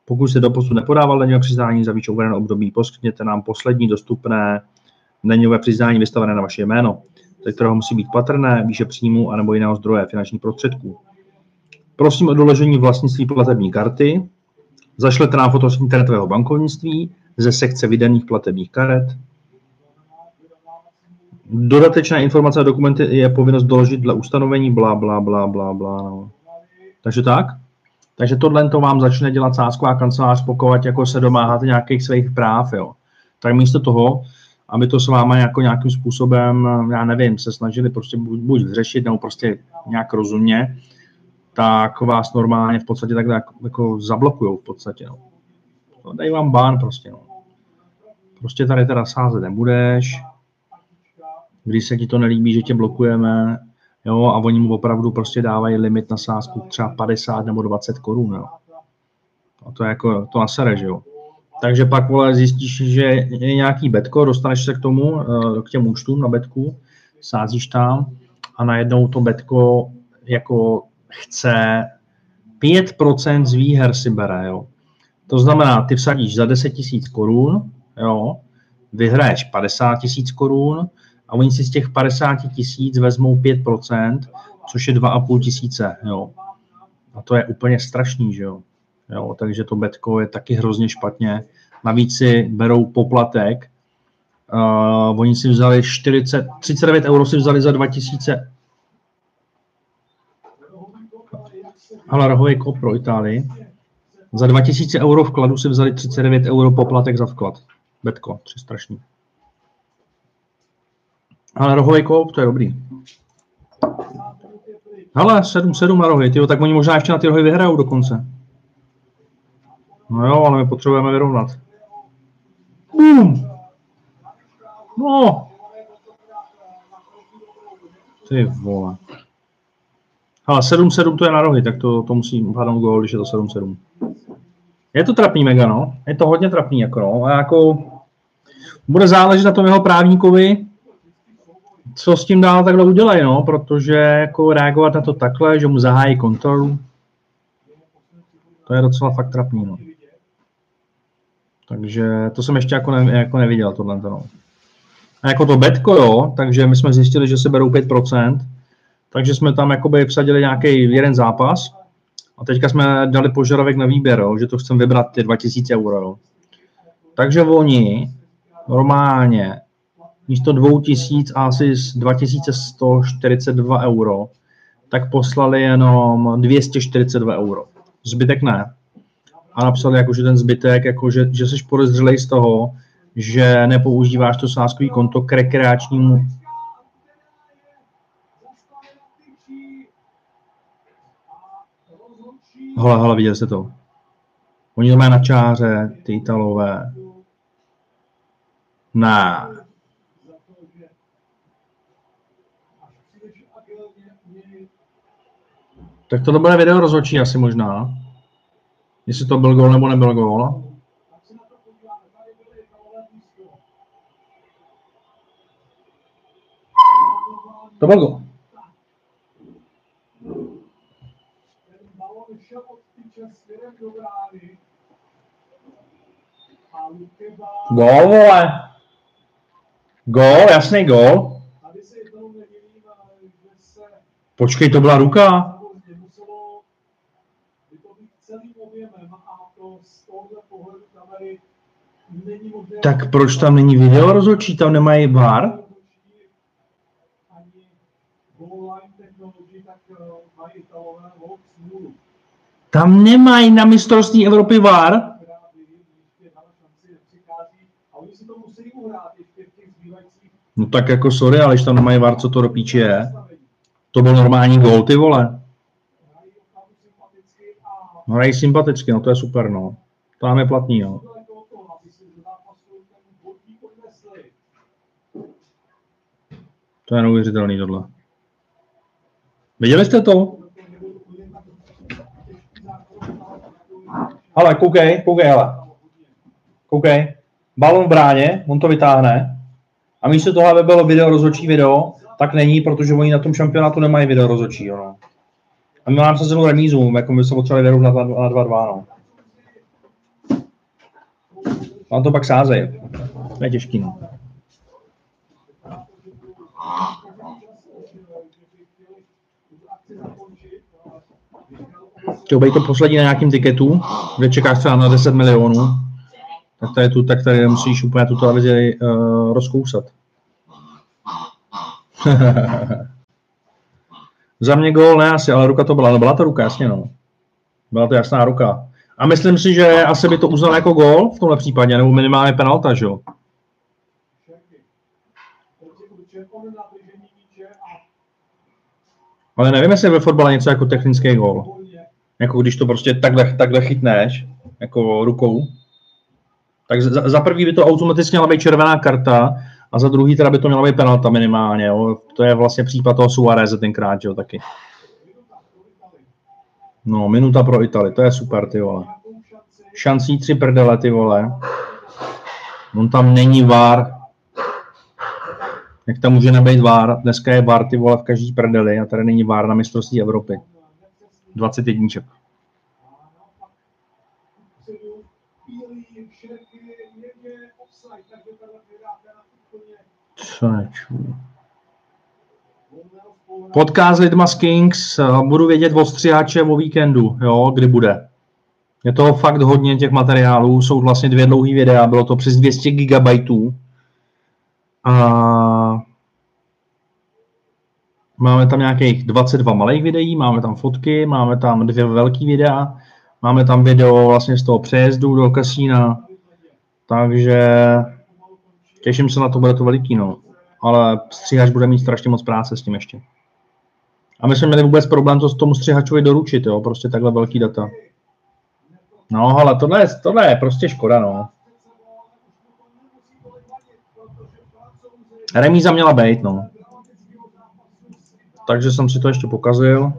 pokud jste doposud nepodával daňové přiznání za výše uvedené období, poskytněte nám poslední dostupné daňové přiznání vystavené na vaše jméno, ze kterého musí být patrné výše příjmu anebo jiného zdroje finančních prostředků. Prosím o doložení vlastnictví platební karty, zašlete nám foto z internetového bankovnictví ze sekce vydaných platebních karet. Dodatečné informace a dokumenty je povinnost doložit dle ustanovení bla, bla, bla, bla, bla. No. Takže tak. Takže tohle to vám začne dělat sásková kancelář, pokud jako se domáháte nějakých svých práv. Jo. Tak místo toho, aby to s váma jako nějakým způsobem, já nevím, se snažili prostě buď, buď řešit, nebo prostě nějak rozumně, tak vás normálně v podstatě takhle jako, jako zablokujou v podstatě. No. no. Dají vám bán prostě. No. Prostě tady teda sázet nebudeš, když se ti to nelíbí, že tě blokujeme, jo, a oni mu opravdu prostě dávají limit na sázku třeba 50 nebo 20 korun, jo. A to je jako, to nasere, že jo. Takže pak, vole, zjistíš, že je nějaký betko, dostaneš se k tomu, eh, k těm účtům na betku, sázíš tam a najednou to betko jako chce 5% z výher si bere, jo. To znamená, ty vsadíš za 10 tisíc korun, jo, vyhraješ 50 tisíc korun, a oni si z těch 50 tisíc vezmou 5%, což je 2,5 tisíce, jo. A to je úplně strašný, že jo. jo. Takže to betko je taky hrozně špatně. Navíc si berou poplatek. Uh, oni si vzali 40, 39 euro si vzali za 2000. Ale rohový kop pro Itálii. Za 2000 euro vkladu si vzali 39 euro poplatek za vklad. Betko, tři strašný. Ale rohový koup, to je dobrý. Hele, 7-7 na rohy, tyjo, tak oni možná ještě na ty rohy vyhrajou dokonce. No jo, ale my potřebujeme vyrovnat. Bum! No! Ty vole. Ale 7-7 to je na rohy, tak to, to musí padnout gól, když je to 7-7. Je to trapný mega, no. Je to hodně trapný, jako no. A jako bude záležet na tom jeho právníkovi, co s tím dál takhle udělají, no, protože jako reagovat na to takhle, že mu zahájí kontrolu, to je docela fakt trapný, no. Takže to jsem ještě jako, ne, jako neviděl, tohle. No. A jako to betko, jo, takže my jsme zjistili, že se berou 5%, takže jsme tam jakoby vsadili nějaký jeden zápas a teďka jsme dali požadavek na výběr, jo, že to chceme vybrat ty 2000 euro. Jo. Takže oni normálně místo 2000 a asi z 2142 euro, tak poslali jenom 242 euro. Zbytek ne. A napsali, jako, že ten zbytek, jako, že, že jsi podezřelej z toho, že nepoužíváš to sázkový konto k rekreačnímu Hele, hele, viděli jste to. Oni to mají na čáře, ty Italové. Ne. Tak to bude video rozhodčí asi možná. Jestli to byl gol nebo nebyl gol. To byl gol. Gol, vole. Gol, jasný gol. Počkej, to byla ruka. Tak proč tam není video rozhodčí, tam nemají VAR? Tam nemají na mistrovství Evropy VAR. No tak jako sorry, ale když tam nemají VAR, co to do píči je? To byl normální gol, ty vole. No hrají sympaticky, no to je super, no. To nám je platný, no. To je neuvěřitelný tohle. Viděli jste to? Ale koukej, koukej, ale. Koukej. Balon v bráně, on to vytáhne. A místo toho, aby bylo video rozhodčí video, tak není, protože oni na tom šampionátu nemají video rozhodčí, no. A my máme sazenou remízu, jako my jsme potřebovali vyhrát na 2-2, no. Mám to pak sázej. To je těžký, no. Chtěl být to poslední na nějakým tiketu, kde čekáš třeba na 10 milionů, tak tady, tu, tak tady musíš úplně tu televizi uh, rozkousat. Za mě gól ne asi, ale ruka to byla. No byla to ruka, jasně no. Byla to jasná ruka. A myslím si, že asi by to uznal jako gól v tomhle případě, nebo minimálně penalta, že jo? Ale nevím, jestli je ve fotbale něco jako technický gól. Jako když to prostě takhle, takhle chytneš, jako rukou. Tak za, za prvý by to automaticky měla být červená karta a za druhý teda by to měla být penalta minimálně. Jo. To je vlastně případ toho Suareze tenkrát, jo, taky. No, minuta pro Itali, to je super, ty vole. Šancí tři prdele, ty vole. On tam není vár. Jak tam může nebejt vár? Dneska je vár, ty vole, v každý prdeli a tady není vár na mistrovství Evropy. 20 jedniček. Co neču. Podcast lidma z Kings, budu vědět o střiháče o víkendu, jo, kdy bude. Je toho fakt hodně těch materiálů, jsou vlastně dvě dlouhé videa, bylo to přes 200 gigabajtů. A máme tam nějakých 22 malých videí, máme tam fotky, máme tam dvě velké videa, máme tam video vlastně z toho přejezdu do kasína, takže těším se na to, bude to veliký, no. Ale stříhač bude mít strašně moc práce s tím ještě. A my jsme měli vůbec problém to s tomu střihačovi doručit, jo, prostě takhle velký data. No, ale tohle je, tohle je prostě škoda, no. Remíza měla být, no. Takže jsem si to ještě pokazil.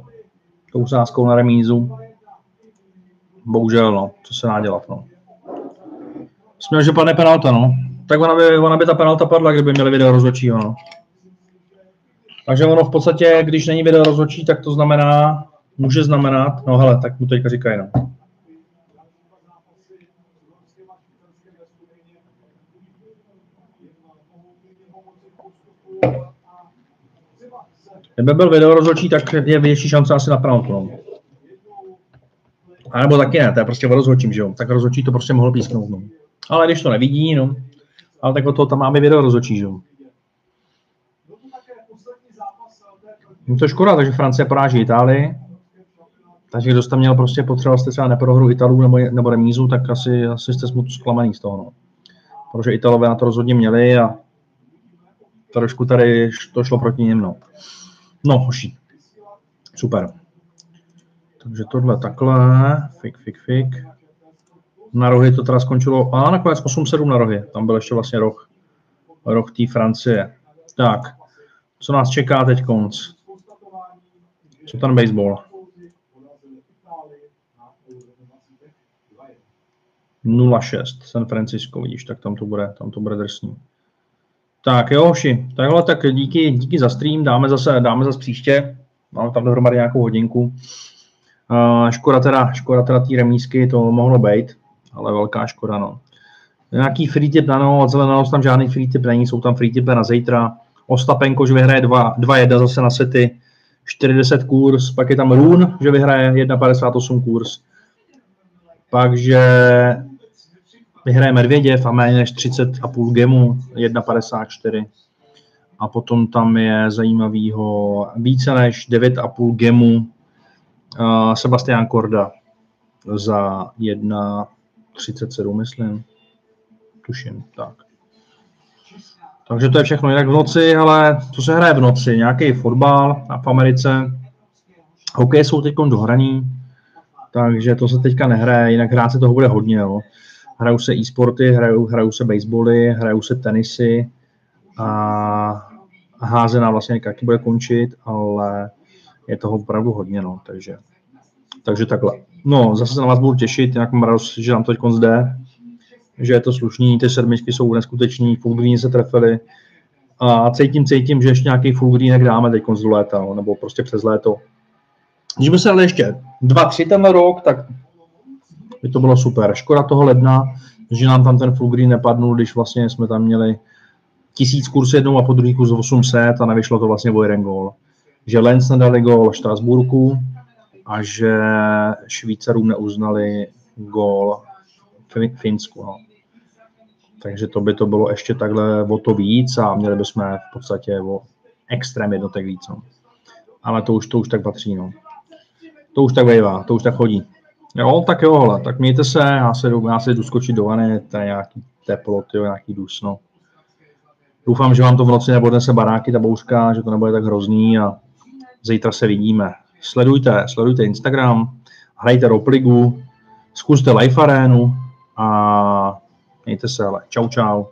Tou sázkou na remízu. Bohužel, no. Co se dá dělat, no. Směl, že padne penalta, no. Tak ona by, ona by ta penalta padla, kdyby měli video rozhodčího, no. Takže ono v podstatě, když není video rozhodčí, tak to znamená, může znamenat, no hele, tak mu teďka říkají, no. Kdyby byl video rozhodčí, tak je větší šance asi na penaltu. No. A nebo taky ne, to je prostě o rozhodčím, že jo. Tak rozhodčí to prostě mohl písknout. No. Ale když to nevidí, no. Ale tak o toho tam máme video rozhodčí, že? Je to škoda, takže Francie poráží Itálii. Takže kdo jste měl prostě potřeba jste třeba neprohru Italů nebo, nebo remízu, tak asi, asi jste smutno zklamaný z toho. No. Protože Italové na to rozhodně měli a trošku tady to šlo proti něm. No, no hoší. Super. Takže tohle takhle, fik, fik, fik. Na rohy to teda skončilo, a nakonec 8-7 na rohy, tam byl ještě vlastně roh, roh té Francie. Tak, co nás čeká teď konc? Co ten baseball? 0-6 San Francisco, vidíš, tak tam to bude, tam to bude drsný. Tak jo, hoši, takhle tak díky, díky za stream, dáme zase, dáme zase příště, máme tam dohromady nějakou hodinku. Uh, škoda teda, škoda teda té remísky, to mohlo být, ale velká škoda, no. Nějaký free tip na noc, ale na noc tam žádný free tip není, jsou tam free tipy na zítra. Ostapenko, že vyhraje 2-1 zase na sety, 40 kurz, pak je tam Run, že vyhraje 1,58 kurz. Takže vyhraje Medvěděv a méně než 30,5 gemu, 1,54. A potom tam je zajímavýho více než 9,5 gemu uh, Sebastian Korda za 1,37, myslím. Tuším, tak. Takže to je všechno. Jinak v noci, ale co se hraje v noci? Nějaký fotbal v Americe. Hokej jsou teď dohraní, takže to se teďka nehraje, jinak hrát se toho bude hodně. Jo. Hrajou se e-sporty, hrajou, hrajou se basebaly, hrajou se tenisy a házená vlastně taky bude končit, ale je toho opravdu hodně, no, takže, takže takhle. No, zase se na vás budu těšit, nějak mám radost, že nám to teď jde, že je to slušný, ty sedmičky jsou neskuteční, full green se trefili a cítím, cítím, že ještě nějaký full green dáme teď z léta, no, nebo prostě přes léto. Když by se ale ještě dva, tři tenhle rok, tak by to bylo super. Škoda toho ledna, že nám tam ten full green nepadnul, když vlastně jsme tam měli tisíc kurz jednou a po druhý kurz 800 a nevyšlo to vlastně o jeden gól. Že Lenz nedali gól Štrasburku a že Švýcarům neuznali gól v Finsku. No. Takže to by to bylo ještě takhle o to víc a měli bychom v podstatě o extrém jednotek víc. No. Ale to už, to už tak patří. No. To už tak vejvá, to už tak chodí. Jo, tak jo, hele, tak mějte se, já se jdu, já se jdu skočit do vany, to je nějaký teplo, tyjo, nějaký dusno. Doufám, že vám to v noci nebude se baráky, ta bouřka, že to nebude tak hrozný a zítra se vidíme. Sledujte, sledujte Instagram, hrajte Ropligu, zkuste Life Arenu a mějte se, ale čau čau.